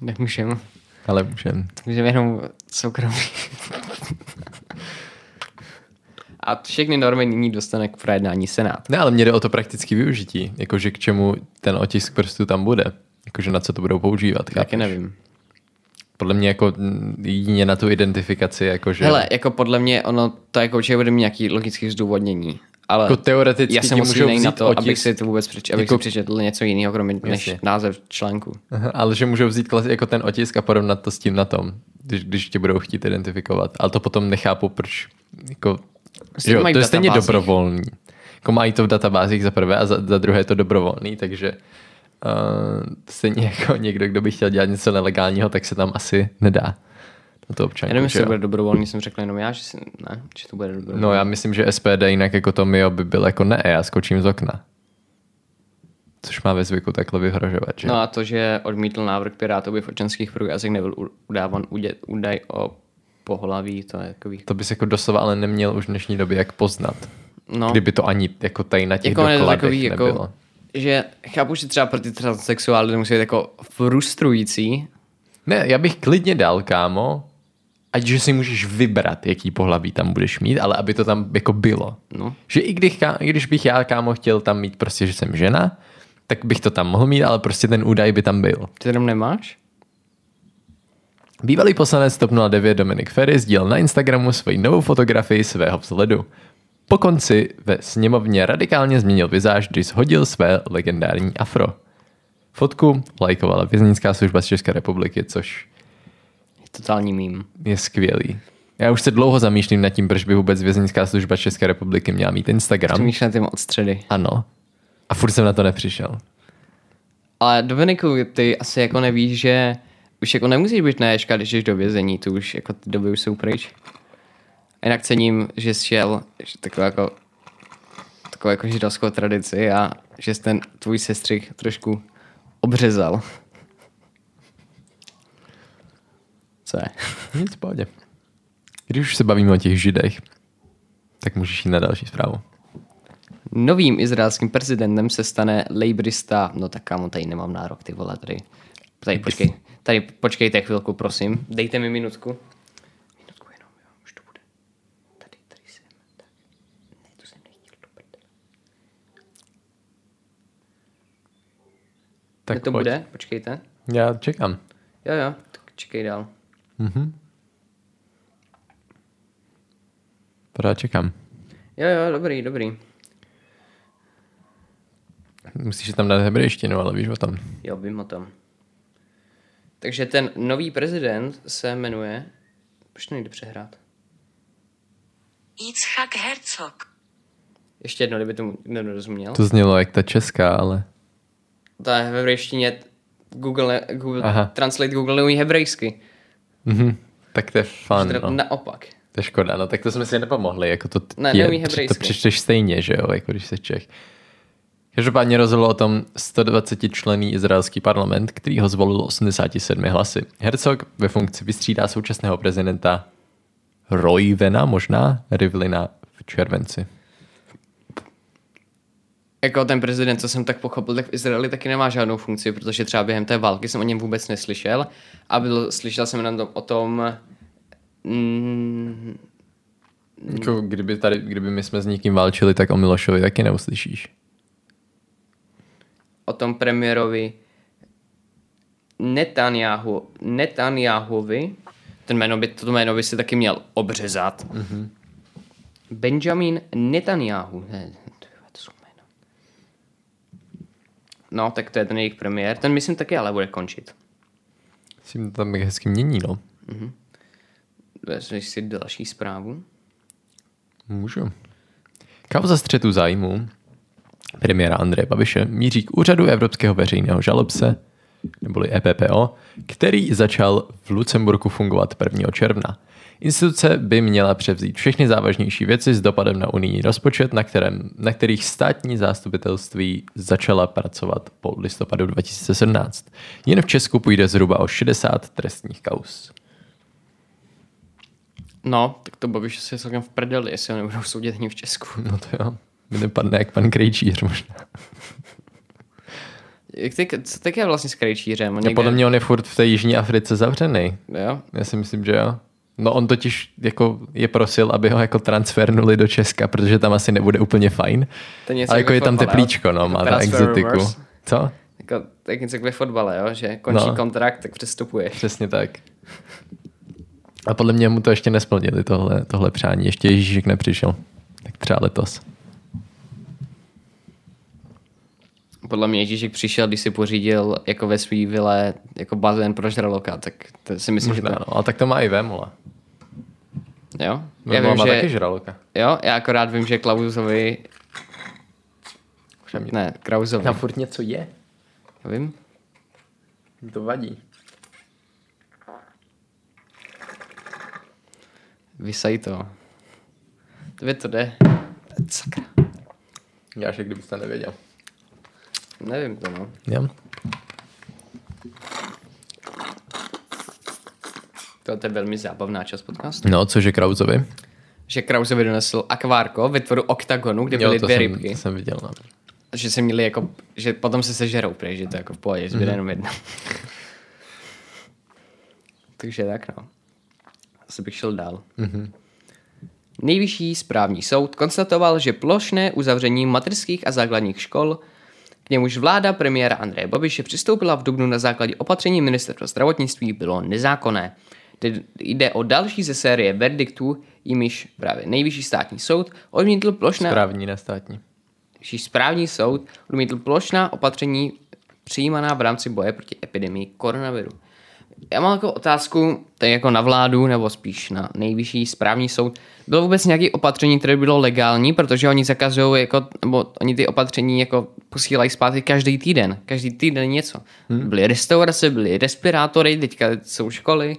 Nemůžeme. ale můžem. Můžeme jenom soukromí. A všechny normy nyní dostane k projednání Senát. Ne, ale mě jde o to praktické využití, jakože k čemu ten otisk prstu tam bude, jakože na co to budou používat. Taky nevím. Podle mě jako jedině na tu identifikaci, jakože Hele, jako podle mě ono to jako určitě bude mít nějaký logický zdůvodnění. Ale jako teoreticky já jsem jiný vzít na to, otisk, abych si to vůbec přečetl, abych Jako- si přečetl něco jiného, kromě než Jasně. název článku. Aha, ale že můžou vzít klas- jako ten otisk a porovnat to s tím na tom, když, když tě budou chtít identifikovat. Ale to potom nechápu, proč. Jako, Prostě že jo, to je stejně dobrovolný. Jako mají to v databázích za prvé a za, za druhé je to dobrovolný, takže uh, stejně jako někdo, kdo by chtěl dělat něco nelegálního, tak se tam asi nedá na to občanku. Já nevím, že jestli to bude dobrovolný, jsem řekl jenom já, že si, ne, že to bude dobrovolný. No já myslím, že SPD jinak jako to Mio by byl jako ne, já skočím z okna. Což má ve zvyku takhle vyhrožovat, že? No a to, že odmítl návrh Pirátů, by v občanských průkazech nebyl u- udáván údě- údaj o pohlaví, to je takový... To bys jako doslova ale neměl už v dnešní době jak poznat. No, Kdyby to ani jako tady na těch jako dokladech takový, nebylo. jako, že chápu, že třeba pro ty transsexuály to musí být jako frustrující, Ne, já bych klidně dal, kámo, ať že si můžeš vybrat, jaký pohlaví tam budeš mít, ale aby to tam jako bylo. no. Že i když, i když bych já, kámo, chtěl tam mít prostě, že jsem žena, tak bych to tam mohl mít, ale prostě ten údaj by tam byl. Ty jenom nemáš? Bývalý poslanec TOP 09 Dominik Ferry sdílel na Instagramu svoji novou fotografii svého vzhledu. Po konci ve sněmovně radikálně změnil vizáž, když shodil své legendární afro. Fotku lajkovala věznická služba z České republiky, což Je totální mím. je skvělý. Já už se dlouho zamýšlím nad tím, proč by vůbec věznická služba České republiky měla mít Instagram. Přemýšlím tím od středy. Ano. A furt jsem na to nepřišel. Ale Dominiku, ty asi jako nevíš, že už jako nemusíš být neježka, když jdeš do vězení, tu už jako ty doby už jsou pryč. A jinak cením, že jsi šel že takovou jako takovou jako židovskou tradici a že jsi ten tvůj sestřih trošku obřezal. Co je? Nic, pohodě. Když už se bavíme o těch židech, tak můžeš jít na další zprávu. Novým izraelským prezidentem se stane lejbrista, no tak kámo, tady nemám nárok, ty vole, tady, tady počkej, tady počkejte chvilku, prosím, dejte mi. Minutku jenom, jo, už to bude. Tady, tady jsem, tak. Ne, to jsem nechtěl, do prdele. Tak Kde to pojď. bude? Počkejte. Já čekám. Jo, jo, tak čekej dál. Pořád čekám. Jo, jo, dobrý, dobrý. Musíš si tam dát hebrejštinu, ale víš o tom. Jo, vím o tom. Takže ten nový prezident se jmenuje... Proč to nejde přehrát? Yitzhak Herzog. Ještě jedno, kdyby tomu někdo nerozuměl. To znělo jak ta česká, ale... Ta hebrejštině Google, Google Aha. Translate Google neumí hebrejsky. Mhm. Tak to je fun, no. Naopak. To je škoda, no tak to jsme si nepomohli, jako to, Ne, je, neumí to hebrejsky. přečteš stejně, že jo, jako když jsi Čech. Každopádně rozhodl o tom 120 člený izraelský parlament, který ho zvolil 87 hlasy. Herzog ve funkci vystřídá současného prezidenta Roivena, možná Rivlina v červenci. Jako ten prezident, co jsem tak pochopil, tak v Izraeli taky nemá žádnou funkci, protože třeba během té války jsem o něm vůbec neslyšel a byl, slyšel jsem jenom o tom, mm, Jako kdyby, tady, kdyby my jsme s někým válčili, tak o Milošovi taky neuslyšíš. o tom premiérovi Netanyahu, Netanyahuvi, ten jméno by, to jméno by si taky měl obřezat. Mm-hmm. Benjamin Netanyahu. Ne, to je to jsou jméno. No, tak to je ten jejich premiér. Ten myslím taky ale bude končit. Si to tam hezky mění, no. Vezmeš si další zprávu. Můžu. Kauza střetu zájmu premiéra Andreje Babiše míří k úřadu Evropského veřejného žalobce, neboli EPPO, který začal v Lucemburku fungovat 1. června. Instituce by měla převzít všechny závažnější věci s dopadem na unijní rozpočet, na, kterém, na kterých státní zástupitelství začala pracovat po listopadu 2017. Jen v Česku půjde zhruba o 60 trestních kaus. No, tak to Babiš je celkem v prdeli, jestli ho nebudou soudit ani v Česku. No to jo, mi nepadne jak pan Krejčíř možná. Jak ty, co tak je vlastně s Krejčířem? On A podle mě on je furt v té Jižní Africe zavřený. Jo? Já si myslím, že jo. No on totiž jako je prosil, aby ho jako transfernuli do Česka, protože tam asi nebude úplně fajn. To něco Ale jako ve je tam fotbale, teplíčko, no, jo? má Transfer exotiku. reverse. Co? Jako, tak něco jak ve fotbale, jo? že končí No. kontrakt, tak přestupuješ. Přesně tak. A podle mě mu to ještě nesplnili, tohle, tohle přání. Ještě Ježíšek nepřišel. Tak třeba letos. Podle mě Ježíšek přišel, když si pořídil jako ve svý vile jako bazén pro žraloka, tak to si myslím, Možná, že to... no. Ale tak to má i Vémola. Jo? Já vím, má že... taky žraloka. Jo, já akorát vím, že Klausovi... Ne, Krausovi. Tam furt něco je. Vím. Mi to vadí. Vysaj to. Tobě to jde. Sakra. Já že kdybys to nevěděl. Nevím to, no. Jo. To je velmi zábavná část podcastu. No, cože Krauzovi? Že Krausovi donesl akvárko ve tvoru oktagonu, kde byly to dvě jsem, rybky. to jsem viděl. No. Že se měli jako, že potom se sežerou, prej, že to jako v pohodě, zbyde jenom jedna. Takže tak no. Asi bych šel dál. Mhm. Nejvyšší správní soud konstatoval, že plošné uzavření materských a základních škol, k němuž vláda premiéra Andreje Babiše přistoupila v dubnu na základě opatření ministerstva zdravotnictví, bylo nezákonné. Jde- Jde o další ze série verdiktů, jimiž právě nejvyšší státní soud odmítl plošné Správní, ne státní. Ježíš správní soud odmítl plošná opatření přijímaná v rámci boje proti epidemii koronaviru. Já mám jako otázku, tak jako na vládu, nebo spíš na nejvyšší správní soud. Bylo vůbec nějaké opatření, které bylo legální, protože oni zakazují, jako, nebo oni ty opatření jako posílají zpátky každý týden. Každý týden něco. Hmm. Byly restaurace, byly respirátory, teďka jsou školy.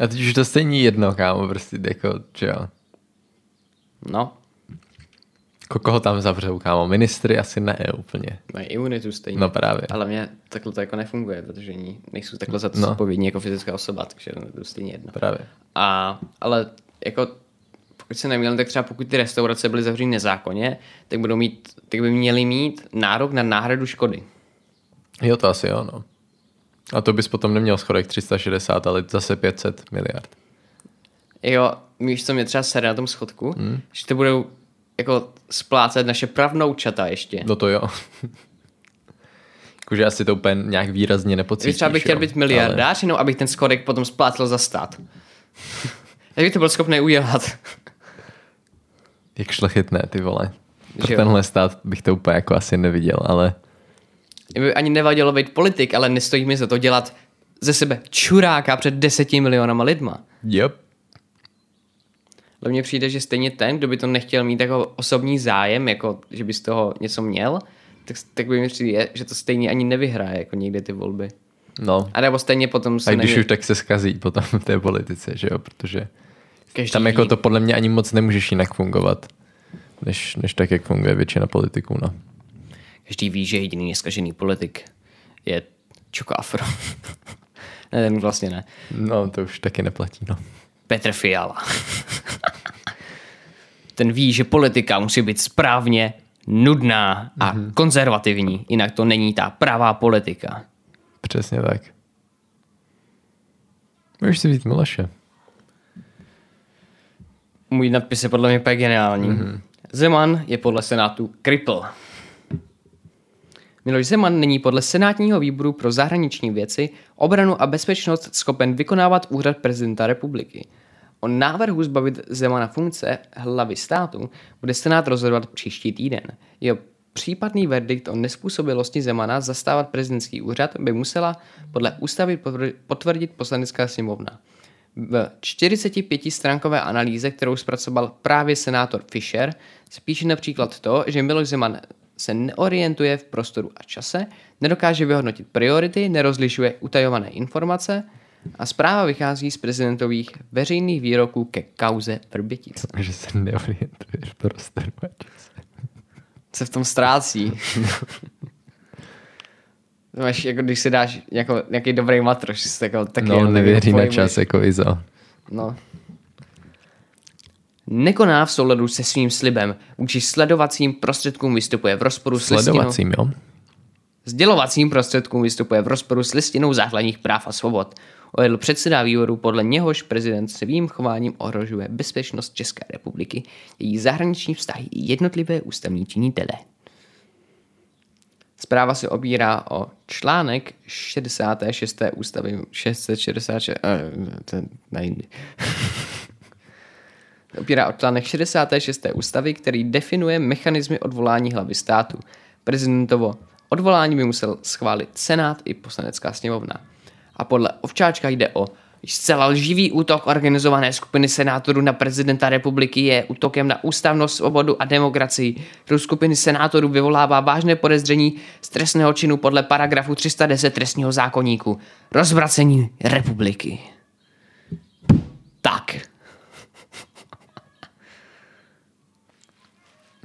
A teď už to stejně jedno, kámo, prostě jako, že jo. No, Ko- Koho tam zavřou, kámo? Ministry asi ne úplně. mají imunitu stejně. No právě. Ale mě takhle to jako nefunguje, protože oni nejsou takhle za to No. jako fyzická osoba, takže to je stejně jedno. Právě. A, ale jako pokud se neměl, tak třeba pokud ty restaurace byly zavřeny nezákonně, tak, budou mít, tak by měli mít nárok na náhradu škody. Jo, to asi jo, no. A to bys potom neměl schodek 360, ale zase 500 miliard. Jo, víš, co mě třeba sere na tom schodku? Hmm. Že to budou jako splácet naše pravnoučata ještě. No to jo. Jakože asi to úplně nějak výrazně nepocítíš. třeba bych chtěl jo, být miliardář, Ale... jenom abych ten schodek potom splácel za stát. Jak bych to byl schopný udělat? Jak šlechetné, ty vole. Pro tenhle stát bych to úplně jako asi neviděl, ale by ani nevadilo být politik, ale nestojí mi za to dělat ze sebe čuráka před deseti milionama lidma. yep. Ale mně přijde, že stejně ten, kdo by to nechtěl mít jako osobní zájem, jako že by z toho něco měl, tak, tak by mi přijde, že to stejně ani nevyhraje jako někde ty volby. No. A nebo stejně potom se A když nemě- už tak se skazí potom v té politice, že jo, protože každý tam jako to podle mě ani moc nemůžeš jinak fungovat, než, než tak, jak funguje většina politiků, no. Každý ví, že jediný neskažený politik je Čoko Afro. ne, ten vlastně ne. No, to už taky neplatí, no. Petr Fiala. ten ví, že politika musí být správně nudná a mm-hmm. konzervativní, jinak to není ta pravá politika. Přesně tak. Můžeš si vzít Miloše. Můj nadpis je podle mě úplně geniální. Mm-hmm. Zeman je podle Senátu kripl. Miloš Zeman není podle Senátního výboru pro zahraniční věci, obranu a bezpečnost schopen vykonávat úřad prezidenta republiky. O návrhu zbavit Zemana funkce hlavy státu bude Senát rozhodovat příští týden. Jeho případný verdikt o nespůsobilosti Zemana zastávat prezidentský úřad by musela podle ústavy potvrdit poslanecká sněmovna. V 45-stránkové analýze, kterou zpracoval právě senátor Fischer, se píše například to, že Miloš Zeman se neorientuje v prostoru a čase, nedokáže vyhodnotit priority, nerozlišuje utajované informace a zpráva vychází z prezidentových veřejných výroků ke kauze Vrbětic. Že se neorientuje v prostoru a čase. Se v tom ztrácí. Máš, jako když si dáš jako, nějaký dobrý matroš, jako, tak no, nevěří na čas jako Izo. No. Nekoná v souladu se svým slibem, vůči sledovacím prostředkům vystupuje v rozporu s listinou. Sledovacím, jo? Sdělovacím prostředkům vystupuje v rozporu s listinou základních práv a svobod. Ojedl předseda výboru, podle něhož prezident svým chováním ohrožuje bezpečnost České republiky, její zahraniční vztahy i jednotlivé ústavní činitele. Zpráva se obírá o článek 66. ústavy 666, uh, to nejde. Opírá o článek 66. ústavy, který definuje mechanizmy odvolání hlavy státu. Prezidentovo odvolání by musel schválit Senát i poslanecká sněmovna. A podle Ovčáčka jde o Zcela lživý útok organizované skupiny senátorů na prezidenta republiky je útokem na ústavnost, svobodu a demokracii. Kterou skupiny senátorů vyvolává vážné podezření z trestného činu podle paragrafu 310 trestního zákoníku. Rozvracení republiky. Tak.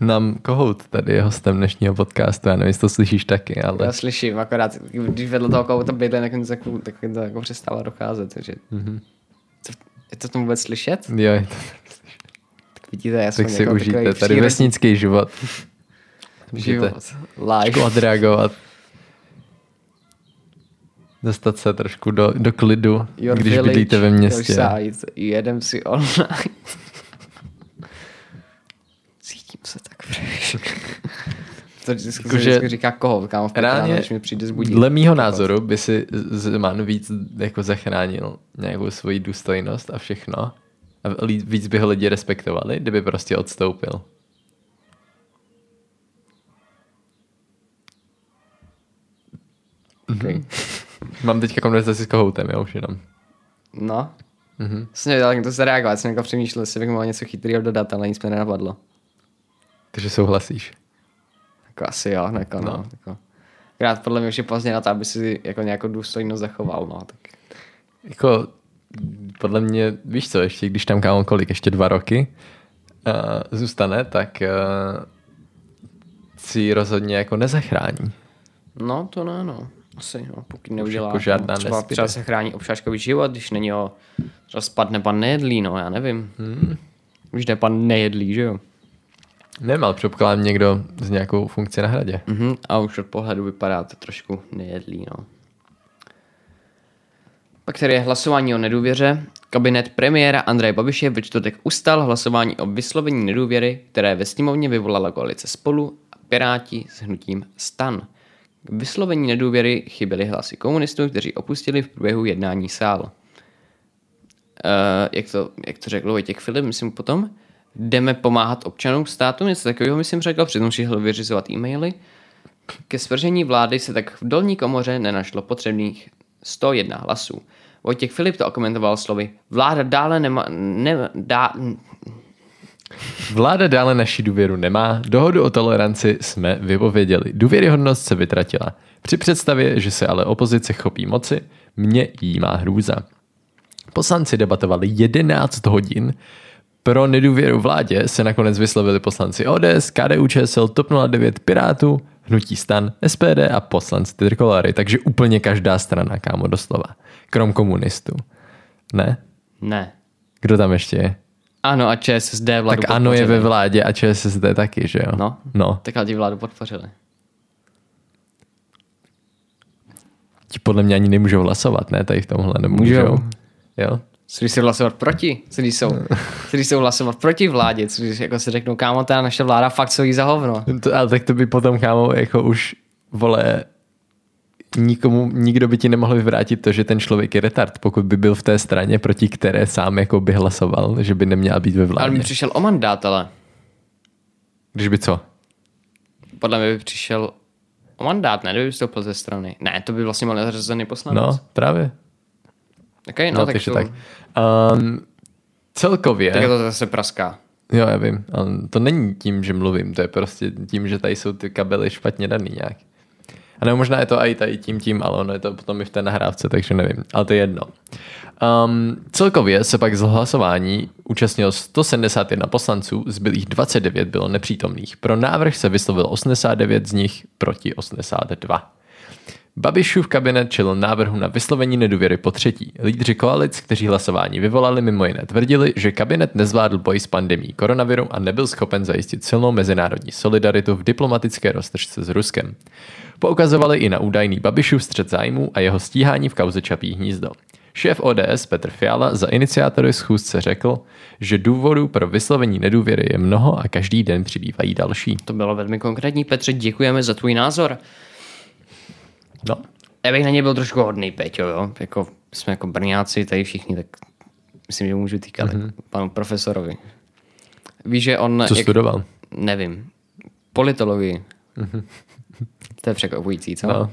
Nám Kohout tady je hostem dnešního podcastu, já nevím, jestli to slyšíš taky, ale... Já slyším, akorát když vedle toho Kohouta bydle, tak, tak, tak to jako přestává docházet, takže... Mm-hmm. To, je to tam vůbec slyšet? Jo, je to Tak vidíte, já Tak si jako užijte, tady přírodní... vesnický život. život. Live. odreagovat. Dostat se trošku do, do klidu, Your když village, bydlíte ve městě. Jedem si online se tak To vždycky, jako, že vždycky říká koho, kámo v ráně, než mi přijde zbudit. Dle mýho názoru by si Zeman víc jako zachránil nějakou svoji důstojnost a všechno. A víc by ho lidi respektovali, kdyby prostě odstoupil. Okay. Mhm. Mám teďka konverzaci s kohoutem, jo, už jenom. No. Mm-hmm. Jsem nevěděl, jak to se reagovat, jsem jako přemýšlel, jestli bych mohl něco chytrého dodat, ale nic mi nenapadlo. Takže souhlasíš? Jako asi jo, jako no. no jako. Krát podle mě už je pozdě na to, aby si jako nějakou důstojnost zachoval, no. Tak. Jako podle mě, víš co, ještě když tam kámo kolik, ještě dva roky uh, zůstane, tak uh, si rozhodně jako nezachrání. No, to ne, no. Asi, no, pokud neudělá. Jako žádná no, třeba, třeba se chrání občáčkový život, když není o, třeba spadne pan nejedlý, no, já nevím. Hmm. Už jde pan nejedlý, že jo? Nemal předpokládám někdo s nějakou funkci na hradě. Mm-hmm. A už od pohledu vypadá to trošku nejedlý, no. Pak tady je hlasování o nedůvěře. Kabinet premiéra Andreje Babiše ve čtvrtek ustal hlasování o vyslovení nedůvěry, které ve sněmovně vyvolala koalice spolu a Piráti s hnutím stan. K vyslovení nedůvěry chyběly hlasy komunistů, kteří opustili v průběhu jednání sál. Uh, jak, to, jak to řekl Vojtěch Filip, myslím potom, jdeme pomáhat občanům státu, něco takového myslím řekl, přitom šihl vyřizovat e-maily. Ke svržení vlády se tak v dolní komoře nenašlo potřebných 101 hlasů. Vojtěch Filip to okomentoval slovy Vláda dále nemá... Ne, dá, Vláda dále naši důvěru nemá, dohodu o toleranci jsme vypověděli, důvěryhodnost se vytratila. Při představě, že se ale opozice chopí moci, mě jí má hrůza. Poslanci debatovali 11 hodin, pro nedůvěru vládě se nakonec vyslovili poslanci ODS, KDU, ČSL, TOP 09, Pirátů, Hnutí stan, SPD a poslanci Trikolary, takže úplně každá strana, kámo, doslova. Krom komunistů. Ne? Ne. Kdo tam ještě je? Ano, a ČSSD vládu Tak ano je podpořili. ve vládě a ČSSD taky, že jo? No. no. Tak ale ti vládu podpořili. Ti podle mě ani nemůžou hlasovat, ne? Tady v tomhle nebo Můžou. můžou. Jo? Co když se hlasovat proti? Co když jsou, co když jsou hlasovat proti vládě? Co když jako si řeknou, kámo, ta naše vláda fakt stojí za hovno. To, ale tak to by potom, kámo, jako už, vole, nikomu, nikdo by ti nemohl vyvrátit to, že ten člověk je retard, pokud by byl v té straně, proti které sám jako by hlasoval, že by neměl být ve Ale vládě. mi přišel o mandát, ale Když by co? No, podle mě by přišel o mandát, ne? Kdyby vystoupil ze strany. Ne, to by vlastně byl nezařazený poslanec. No, právě. Okay, no, No, tak, takže to, tak. Um, celkově, tak je to zase praská. jo, já vím, ale to není tím, že mluvím, to je prostě tím, že tady jsou ty kabely špatně daný nějak. A nebo možná je to i tady tím tím, ale ono je to potom i v té nahrávce, takže nevím. Ale to je jedno. Um, celkově se pak z hlasování účastnilo 171 poslanců, zbylých 29 bylo nepřítomných. Pro návrh se vyslovil 89 z nich proti 82. Babišův kabinet čelil návrhu na vyslovení nedůvěry po třetí. Lídři koalic, kteří hlasování vyvolali, mimo jiné tvrdili, že kabinet nezvládl boj s pandemí koronaviru a nebyl schopen zajistit silnou mezinárodní solidaritu v diplomatické roztržce s Ruskem. Poukazovali i na údajný Babišův střed zájmů a jeho stíhání v kauze Čapí hnízdo. Šéf ODS Petr Fiala za iniciátory schůzce řekl, že důvodů pro vyslovení nedůvěry je mnoho a každý den přibývají další. To bylo velmi konkrétní. Petře, děkujeme za tvůj názor. No, Já bych na ně byl trošku hodný, Peťo, jo. Jako, jsme jako brňáci, tady všichni, tak myslím, že můžu týkat mm-hmm. panu profesorovi. Víš, že on... co studoval? Nevím. Politologii. to je překvapující, co? No.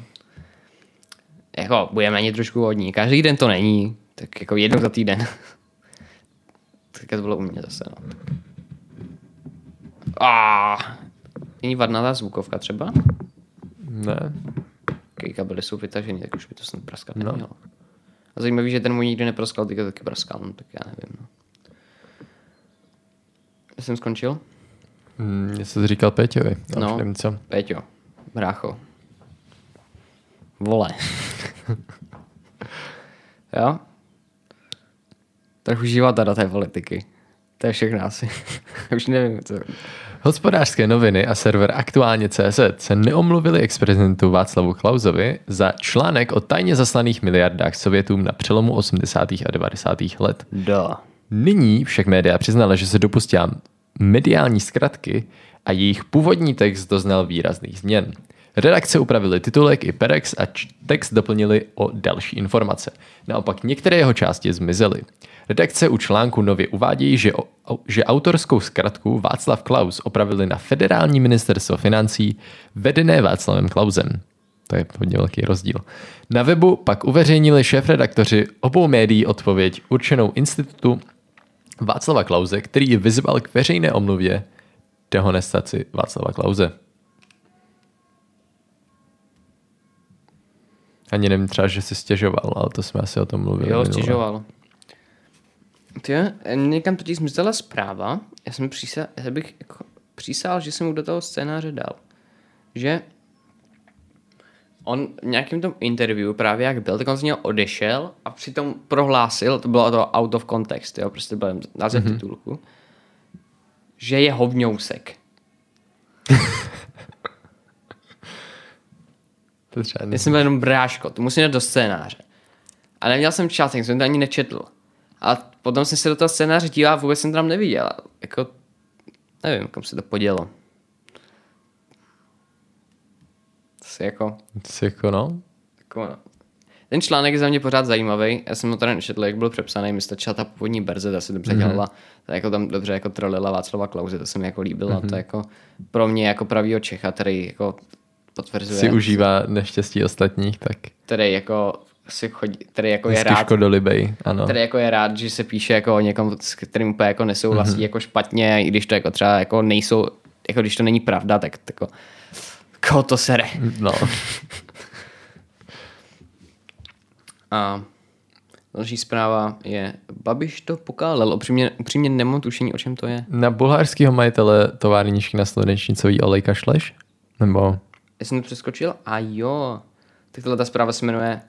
Jako, budeme na ně trošku hodní. Každý den to není, tak jako jednou za týden. tak to bylo u mě zase, no. A Není vadná ta zvukovka třeba? Ne. Když kabely jsou vytažený, tak už by to snad praskat No. nemělo. A zajímavý, že ten můj nikdy nepraskal, teďka taky praskal, no, tak já nevím. No. Já jsem skončil? Hmm, já jsem říkal Péťovi. Já No. nevím co. Péťo, brácho. Vole. jo? Trochu života do té politiky. To je všechno asi. Už nevím, co. Hospodářské noviny a server aktuálně CZ se neomluvili ex-prezidentu Václavu Klausovi za článek o tajně zaslaných miliardách Sovětům na přelomu 80. a 90. let. Da. Nyní však média přiznala, že se dopustila mediální zkratky a jejich původní text doznal výrazných změn. Redakce upravili titulek i perex a text doplnili o další informace. Naopak některé jeho části zmizely. Redakce u článku nově uvádějí, že, o, že autorskou zkratku Václav Klaus opravili na federální ministerstvo financí vedené Václavem Klausem. To je hodně velký rozdíl. Na webu pak uveřejnili šéf-redaktoři obou médií odpověď určenou institutu Václava Klauze, který vyzval k veřejné omluvě dehonestaci Václava Klauze. Ani nevím třeba, že si stěžoval, ale to jsme asi o tom mluvili. Jo, minule. stěžoval. Ty, někam totiž zmizela zpráva, já jsem přísal, já bych jako přísal, že jsem mu do toho scénáře dal, že on v nějakém tom interview právě jak byl, tak on z něho odešel a přitom prohlásil, to bylo to out of context, jo, prostě byl název mm-hmm. titulku, že je hovňousek. To třeba Já jsem byl jenom bráško, to musím dát do scénáře. A neměl jsem čas, tak jsem to ani nečetl. A potom jsem se do toho scénáře díval a vůbec jsem to tam neviděl. Jako, nevím, kam se to podělo. To si jako, Jsi jako no? jako no. Ten článek je za mě pořád zajímavý. Já jsem ho tady nečetl, jak byl přepsaný. Mi stačila ta původní berze, ta se dobře dělala. Ta jako tam dobře jako trolila Václava Klauze, to se mi jako líbilo. Mm-hmm. To jako pro mě jako pravýho Čecha, který jako potvrzuje. Si užívá neštěstí ostatních, tak který jako si chodí, který jako je rád, škodolibej, ano. který jako je rád, že se píše jako o někom, s kterým úplně jako nesouhlasí mm-hmm. jako špatně, i když to jako třeba jako nejsou, jako když to není pravda, tak jako koho to sere. No. A další zpráva je, Babiš to pokálel, upřímně, upřímně nemám tušení, o čem to je. Na bulharského majitele továrničky na slunečnicový olej kašleš? Nebo... Já jsem to přeskočil a jo, tak tohle ta zpráva se jmenuje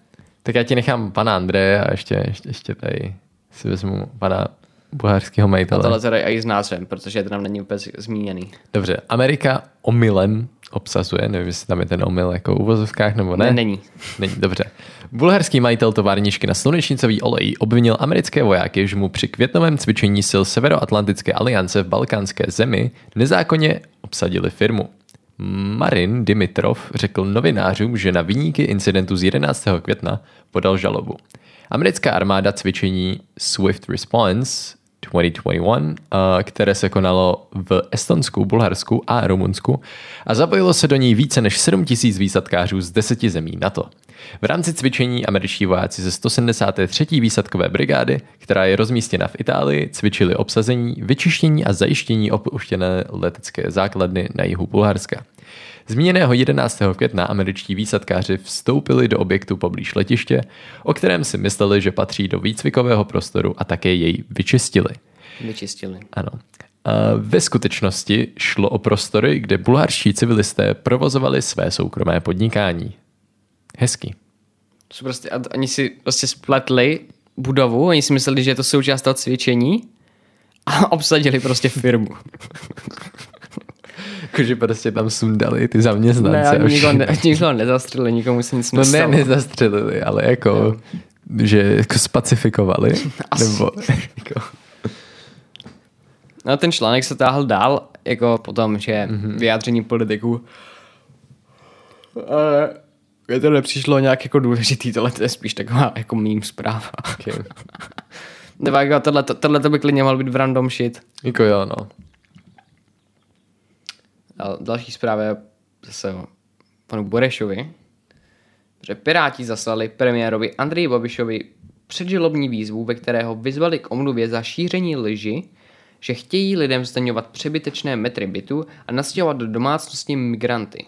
Tak já ti nechám pana Andreje a ještě, ještě, ještě tady si vezmu pana bulharského A majitele. tohle teda i s názvem, protože to tam není vůbec zmíněný. Dobře, Amerika omylem obsazuje, nevím, jestli tam je ten omyl jako v uvozovkách nebo ne. Ne, není. Není, dobře. Bulharský majitel továrničky na slunečnicový olej obvinil americké vojáky, že mu při květnovém cvičení sil Severoatlantické aliance v balkánské zemi nezákonně obsadili firmu. Marin Dimitrov řekl novinářům, že na viníky incidentu z 11. května podal žalobu. Americká armáda cvičení Swift Response 2021, a které se konalo v Estonsku, Bulharsku a Rumunsku a zapojilo se do ní více než 7 tisíc výsadkářů z deseti zemí NATO. V rámci cvičení američtí vojáci ze 173. výsadkové brigády, která je rozmístěna v Itálii, cvičili obsazení, vyčištění a zajištění opuštěné letecké základny na jihu Bulharska. Zmíněného 11. května američtí výsadkáři vstoupili do objektu poblíž letiště, o kterém si mysleli, že patří do výcvikového prostoru a také jej vyčistili. Vyčistili. Ano. A ve skutečnosti šlo o prostory, kde bulharští civilisté provozovali své soukromé podnikání. Hezky. Jsou prostě, a oni si prostě spletli budovu, oni si mysleli, že je to součást toho cvičení a obsadili prostě firmu. Jakože prostě tam sundali ty Ne, zaměstnance. už- nikoho, ne, nikoho nezastřelili, nikomu se nic no ne, nestalo. nezastřelili, ale jako, že jako spacifikovali. Asi. Nebo jako, No ten článek se táhl dál, jako potom, že Mhm. mm-hmm. vyjádření politiků. Ale mě to nepřišlo nějak jako důležitý, tohle to je spíš taková jako mým zpráva. okay. Nebo jako tohle, tohle to by klidně mohl být v random shit. jako jo, no. A další zpráva je zase panu Borešovi, že Piráti zaslali premiérovi Andreji Babišovi předžilobní výzvu, ve kterého vyzvali k omluvě za šíření lži, že chtějí lidem zdaňovat přebytečné metry bytu a nastěhovat do domácnosti migranty.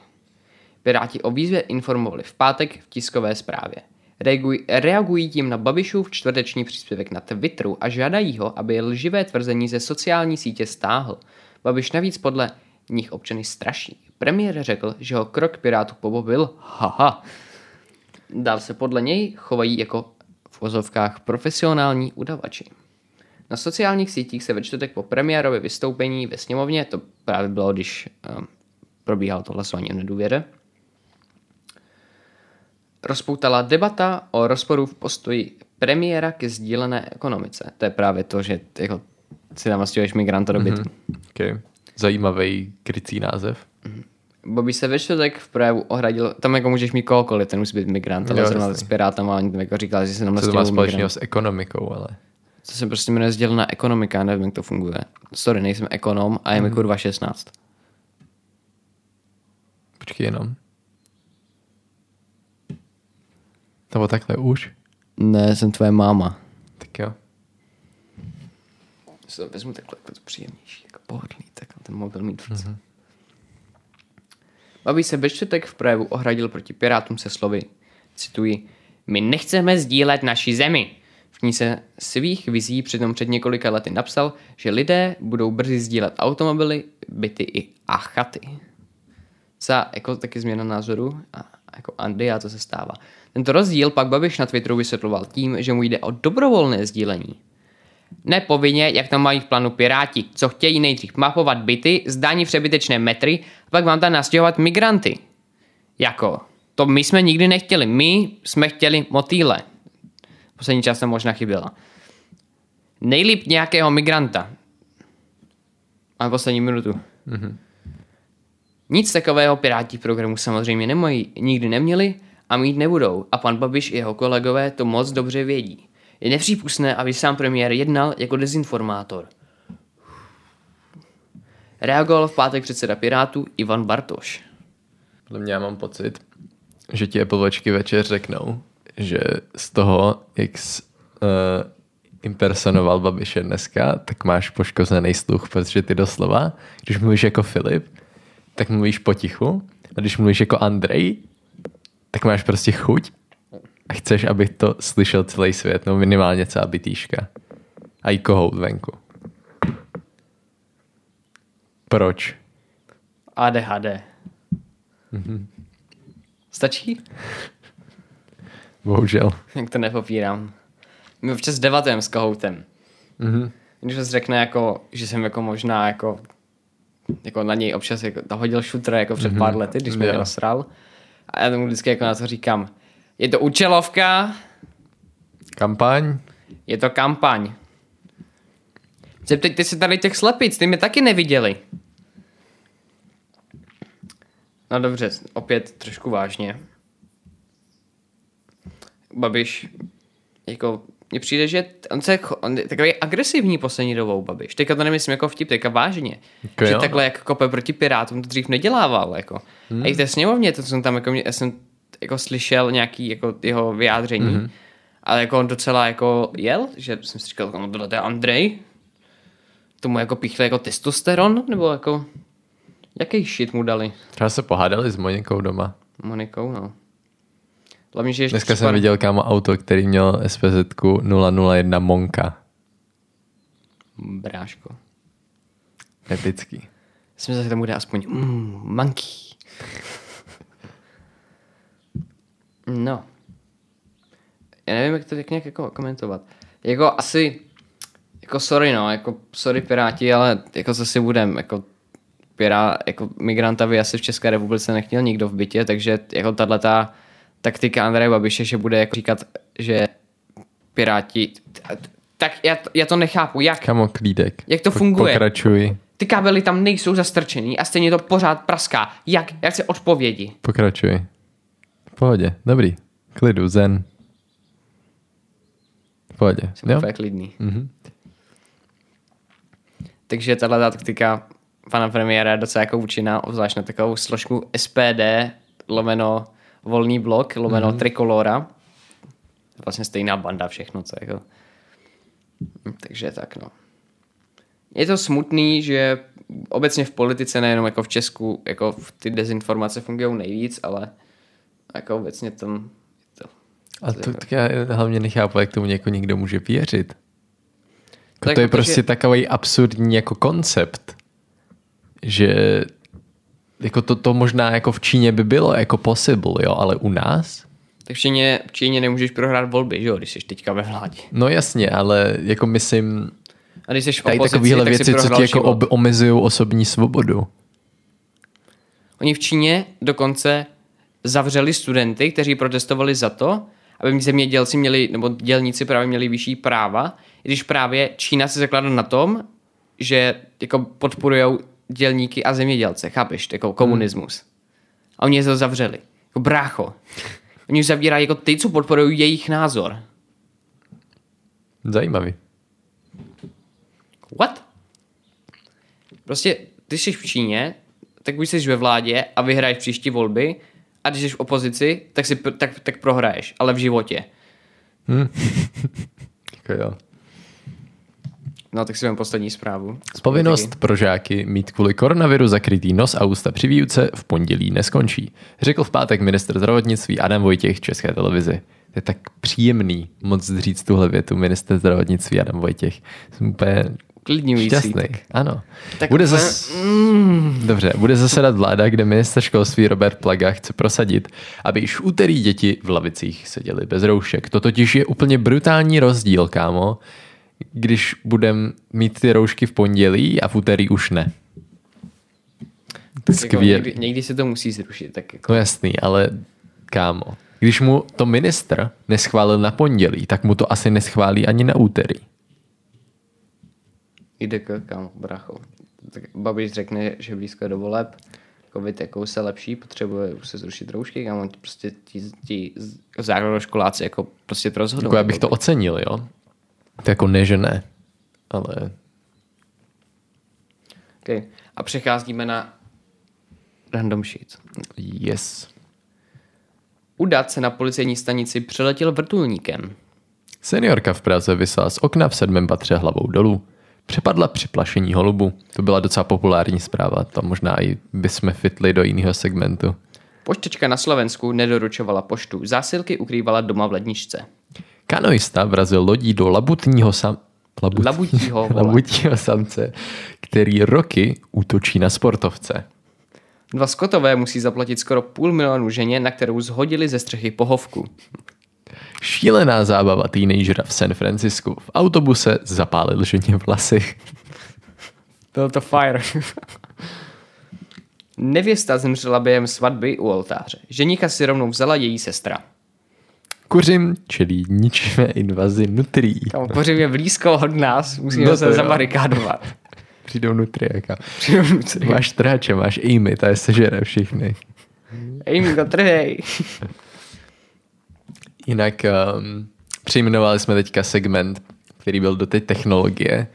Piráti o výzvě informovali v pátek v tiskové zprávě. Reagují, reagují tím na Babišův čtvrteční příspěvek na Twitteru a žádají ho, aby lživé tvrzení ze sociální sítě stáhl. Babiš navíc podle nich občany straší. Premiér řekl, že ho krok Pirátů pobavil, haha. Dál se podle něj chovají jako v vozovkách profesionální udavači. Na sociálních sítích se ve čtvrtek po premiérově vystoupení ve sněmovně, to právě bylo, když um, probíhalo to hlasování o nedůvěře, rozpoutala debata o rozporu v postoji premiéra ke sdílené ekonomice. To je právě to, že jako, si tam nastěhuješ migranta do bytu. Mm-hmm. okay. Zajímavý krycí název. Bobby se ve čtvrtek v projevu ohradil, tam jako můžeš mít kohokoliv, ten musí být migrant, ale Jo, zrovna s Pirátama, oni tam jako říkali, že se tam Co to má společného s ekonomikou, ale... To se prostě jmenuje sdělená ekonomika, nevím, jak to funguje. Sorry, nejsem ekonom a je mi kurva 16. Počkej jenom. Nebo takhle už? Ne, jsem tvoje máma. Tak jo. Si to vezmu takhle, jako to příjemnější, jako pohodlný, tak ten mobil mít v ruce. Mm-hmm. Babi se ve čtvrtek v projevu ohradil proti Pirátům se slovy, cituji, my nechceme sdílet naši zemi. V ní se svých vizí přitom před několika lety napsal, že lidé budou brzy sdílet automobily, byty i a chaty. Za jako taky změna názoru a jako Andy a to se stává. Tento rozdíl pak Babiš na Twitteru vysvětloval tím, že mu jde o dobrovolné sdílení. Nepovinně, jak tam mají v plánu Piráti, co chtějí nejdřív mapovat byty, zdání přebytečné metry a pak vám tam nastěhovat migranty. Jako, to my jsme nikdy nechtěli, my jsme chtěli motýle. Poslední část tam možná chyběla. Nejlíp nějakého migranta. Máme poslední minutu. Mm-hmm. Nic takového Piráti v programu samozřejmě nemají, nikdy neměli a mít nebudou a pan Babiš i jeho kolegové to moc dobře vědí. Je nepřípustné, aby sám premiér jednal jako dezinformátor. Reagoval v pátek předseda Pirátů Ivan Bartoš. Podle mě já mám pocit, že ti Apple Watchky večer řeknou, že z toho, jak jsi, uh, impersonoval Babiše dneska, tak máš poškozený sluch, protože ty doslova, když mluvíš jako Filip, tak mluvíš potichu, a když mluvíš jako Andrej, tak máš prostě chuť a chceš, aby to slyšel celý svět, no minimálně celá bytýška. A i kohout venku. Proč? ADHD. Stačí? Bohužel. Jak to nepopírám. My občas debatujeme s kohoutem. Mhm. když se řekne jako, že jsem jako možná jako, jako na něj občas jako nahodil šutr jako před pár lety, když mě Jo. nasral. A já tomu vždycky jako na to říkám, je to účelovka, Kampaň? je to kampaň. Zeptejte se tady těch slepic, ty mě taky neviděli. No dobře, opět trošku vážně. Babiš, jako, mně přijde, že on, se, on je takový agresivní poslední dobou, Babiš. Teďka to nemyslím jako vtip, teďka vážně. Jako že jo. takhle jak kope proti Pirátům to dřív nedělával, jako. Hmm. A i v té sněmovně, to jsem tam, jako, já jsem jako slyšel nějaký jako jeho vyjádření, hmm. ale jako on docela jako jel, že jsem si říkal, no tohle to je Andrej, tomu jako píchli jako testosteron, nebo jako, jaký shit mu dali Třeba se pohádali s Monikou doma. Monikou, no. Hlavně, že ještě Dneska jsem připadá- viděl kámo auto, který měl SPZ 001 Monka. Bráško. Epický. Jsem zase tomu dá aspoň mm, monkey. No. Já nevím, jak to tak nějak jako komentovat. Jako asi, jako sorry no, jako sorry Piráti, ale jako zase budem, jako Pirá, jako migranta by asi v České republice nechtěl nikdo v bytě, takže jako tato taktika Andreje Babiše, že bude jako říkat, že Piráti, tak já, to- já to nechápu, jak? Kamo klídek. Jak to funguje? Pokračuj. Ty kabely tam nejsou zastrčený a stejně to pořád praská. Jak? Jak se odpovědi? Pokračuj. V pohodě. Dobrý. Klidu, zen. V pohodě. Jsem Jo? úplně klidný. Mhm. Takže tahle taktika pana premiéra je docela jako účinná, obzvlášť na takovou složku SPD, lomeno volný blok, lomeno mm-hmm. trikolora. Vlastně stejná banda, všechno, co jako... Takže tak, no. Je to smutný, že obecně v politice, nejenom jako v Česku, jako v ty dezinformace fungují nejvíc, ale jako obecně tam to, A to, tak já hlavně nechápu, jak tomu něko někdo může věřit. Jako Tak to je protože- prostě takový absurdní jako koncept, že jako to, to možná jako v Číně by bylo jako possible, jo, ale u nás? Tak v Číně, v Číně nemůžeš prohrát volby, že jo, když jsi teďka ve vládě. No jasně, ale jako myslím, A když jsi v tady opozici, takovéhle tak věci, co ti jako ob, omezují osobní svobodu. Oni v Číně dokonce zavřeli studenty, kteří protestovali za to, aby zemědělci měli, nebo dělníci právě měli vyšší práva, když právě Čína se zakládá na tom, že jako podporují dělníky a zemědělce, chápeš, jako komunismus. A oni je to zavřeli. Jako brácho. Oni už zavírají jako ty, co podporují jejich názor. Zajímavý. What? Prostě, ty jsi v Číně, tak už jsi ve vládě a vyhraješ příští volby a když jsi v opozici, tak, si, tak, tak prohraješ, ale v životě. Jako jo. No tak si vem poslední zprávu. Povinnost pro žáky mít kvůli koronaviru zakrytý nos a ústa při výuce v pondělí neskončí, řekl v pátek minister zdravotnictví Adam Vojtěch České televizi. To je tak příjemný moc říct tuhle větu minister zdravotnictví Adam Vojtěch. Jsem úplně Uklidňující. šťastný. Ano. Tak bude zas... Dobře, bude zasedat vláda, kde minister školství Robert Plaga chce prosadit, aby již úterý děti v lavicích seděly bez roušek. To totiž je úplně brutální rozdíl, kámo, když budem mít ty roušky v pondělí a v úterý už ne. Jako Skvělý. někdy, někdy se to musí zrušit. Tak jako. No jasný, ale kámo, když mu to ministr neschválil na pondělí, tak mu to asi neschválí ani na úterý. Jde k kam, bracho. Tak Babiš řekne, že blízko je do voleb, covid jako se lepší, potřebuje už se zrušit roušky, kam prostě ti, ti základoškoláci jako prostě to rozhodnou. Jako já bych to ocenil, jo. To jako ne, že ne. Ale Okay. A přecházíme na random sheet. yes. Udat se na policejní stanici přeletěl vrtulníkem. Seniorka v Praze vysela z okna v sedmém patře hlavou dolů. Přepadla při plašení holubu. To byla docela populární zpráva. To možná i bychom fitli do jiného segmentu. Poštěčka na Slovensku nedoručovala poštu. Zásilky ukrývala doma v ledničce. Kanoista vrazil lodí do labutního sam... Labut... Labutího, labutího samce, který roky útočí na sportovce. Dva skotové musí zaplatit skoro půl milionu ženě, na kterou zhodili ze střechy pohovku. Šílená zábava teenagera v San Francisku. V autobuse zapálil ženě vlasy. Byl to fire. Nevěsta zemřela během svatby u oltáře. Ženíka si rovnou vzala její sestra. Kuřim čelí ničivé invazi nutrií. Kam pořím je blízko od nás, musíme No no to se jo. zabarikádovat. Přijdou nutriáka. Máš tráče, máš Amy, ta je sežere všechny. Amy, to trhej. Jinak um, přejmenovali jsme teďka segment, který byl do té technologie.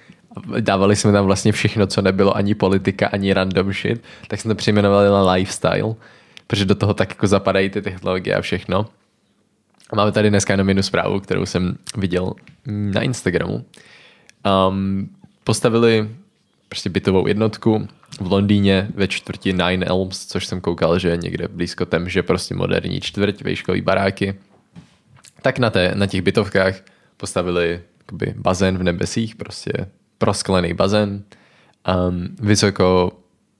Dávali jsme tam vlastně všechno, co nebylo ani politika, ani random shit. Tak jsme to přejmenovali na lifestyle, protože do toho tak jako zapadají ty technologie a všechno. Máme tady dneska jenom jednu zprávu, kterou jsem viděl na Instagramu. Um, postavili prostě bytovou jednotku v Londýně ve čtvrti Nine Elms, což jsem koukal, že je někde blízko Temže, prostě moderní čtvrť, vejškový baráky. Tak na, té, na těch bytovkách postavili jakoby, bazén v nebesích, prostě prosklený bazén. Um, vysoko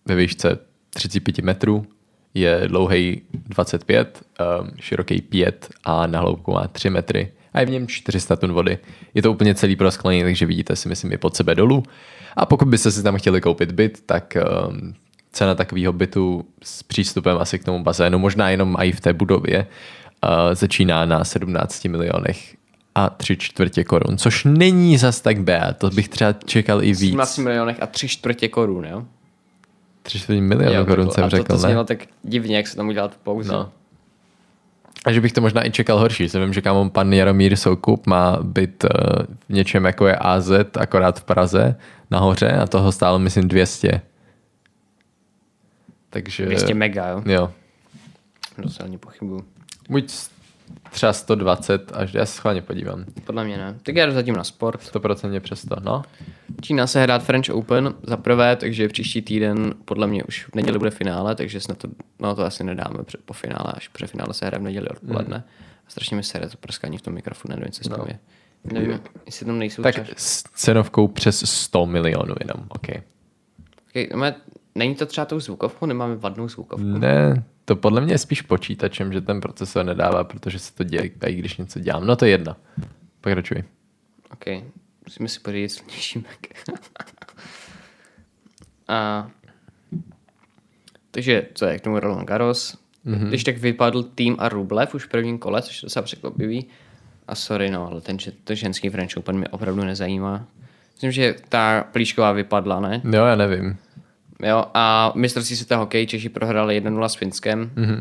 ve výšce 35 metrů, je dlouhý 25, um, široký 5 a na hloubku má 3 metry a je v něm 400 tun vody. Je to úplně celý prosklený, takže vidíte si myslím i pod sebe dolů. A pokud byste si tam chtěli koupit byt, tak um, cena takového bytu s přístupem asi k tomu bazénu, možná jenom i v té budově, uh, začíná na 17 milionech a tři čtvrtě korun, což není zas tak bad, to bych třeba čekal i víc. 17 milionech a tři čtvrtě korun, jo? Tři čtvrtě milionů korun takhle. jsem a to, řekl, to ne? znělo tak divně, jak se tam udělal tu pauzu. No. A že bych to možná i čekal horší. Že vím, že kámo pan Jaromír Soukup má být uh, v něčem jako je AZ, akorát v Praze, nahoře a toho stálo myslím 200. Takže... 200 mega, jo? Jo. Docela nepochybuju. Buď třeba 120, až já se schválně podívám. Podle mě ne. Tak já jdu zatím na sport. 100% přes to, no. Čína se hrát French Open za prvé, takže příští týden podle mě už v neděli bude finále, takže snad to, no to asi nedáme před, po finále, až před finále se hraje v neděli odpoledne. Hmm. A strašně mi se hraje to prskání v tom mikrofonu, nevím, co s tím je. Nevím, jestli tam nejsou Tak třeba... s cenovkou přes 100 milionů jenom, ok. Okay, máme, není to třeba tou zvukovkou? Nemáme vadnou zvukovku? Ne, to podle mě je spíš počítačem, že ten procesor nedává, protože se to děje, i když něco dělám. No to je jedno. Pokračuj. OK, musíme si pořídit silnější Mac. a, takže co je k tomu Roland Garros? Mm-hmm. Když tak vypadl tým a Rublev už v prvním kole, což je docela překvapivý. A sorry, no, ale ten, to ženský French Open mě opravdu nezajímá. Myslím, že ta plíšková vypadla, ne? Jo, já nevím. Jo, a mistrovství světa hokej Češi prohráli 1-0 s Finskem. Mm-hmm.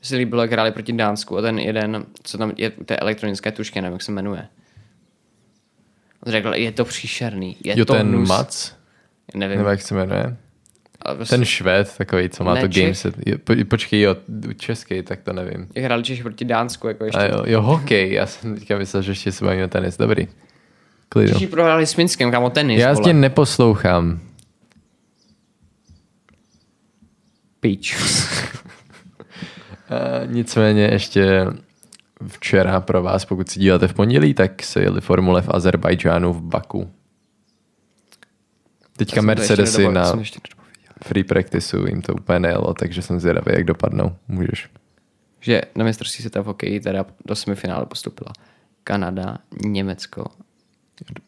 Mně se líbilo, jak hráli proti Dánsku a ten jeden, co tam je u té elektronické tušky, nevím, jak se jmenuje. On řekl, je to příšerný, je Jo, to ten hnus. Mac, Nevím, nebo jak se jmenuje? prostě, Ten Švéd, takový, co má Ne, to Čech. gameset. Po, počkej, jo, český, tak to nevím. jak hráli Češi proti Dánsku, jako ještě. A jo, jo, hokej, já jsem teďka myslel, že ještě se bavíme o tenis, dobrý. Klidu. Češi prohráli s Finskem, kámo, tenis, Já tě neposlouchám. Píč. Uh, nicméně ještě včera pro vás, pokud si díváte v pondělí, tak se jeli formule v Azerbajdžánu v Baku. Teďka Mercedesy na free practiceu jim to úplně nejelo, takže jsem zvědavý, jak dopadnou. Můžeš. Že na mistrovství světa v hokeji teda do semifinále postupila Kanada, Německo,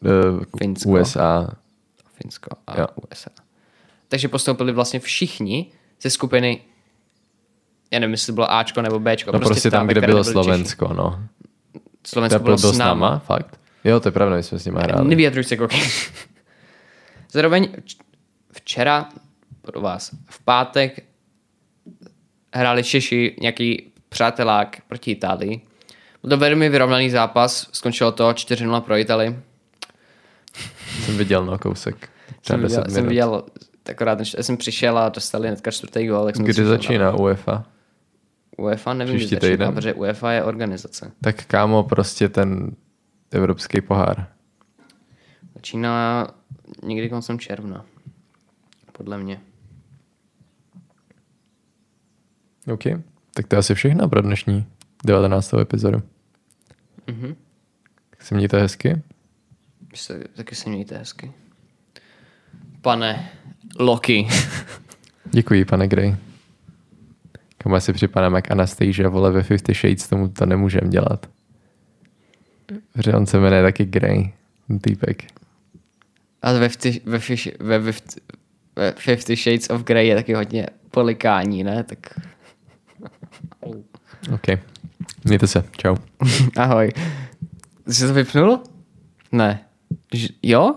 Uh, Finsko. USA. Finsko a Jo. USA. Takže postoupili vlastně všichni ze skupiny, já nevím, jestli to bylo Ačko nebo Bčko. No prostě, ta, tam, ve kde bylo Slovensko, no. Češi. Slovensko To bylo, byl s náma. fakt? Jo, to je pravda, my jsme s nimi hráli. Nevyjadruj se, koky. Zároveň včera pro vás v pátek hráli Češi nějaký přátelák proti Itálii. Byl to velmi vyrovnaný zápas, skončilo to 4-0 pro Itálii. Jsem viděl, no, kousek. Jsem 10 viděl, jsem viděl akorát, než jsem přišel a dostali hnedka čtvrtý gól. Tak jsem Kdy začíná UEFA? Na UEFA nevím, Příští kdy začíná, protože UEFA je organizace. Tak kámo, prostě ten evropský pohár. Začíná někdy koncem června. Podle mě. OK. Tak to je asi všechno pro dnešní 19. epizodu. Mhm. Tak se mějte hezky. Se, taky se mějte hezky. Pane Loki. Děkuji, pane Gray. Kam si připadám jak Anastasia, vole, ve Fifty Shades tomu to nemůžem dělat. Protože on se jmenuje taky Grey, ten týpek. A ve, fty, ve, fiš, ve, ve, ve Fifty Shades of Grey je taky hodně polikání, ne? Tak OK. Mějte se. Čau. ahoj. Jsi to vypnul? Ne. Ž- jo?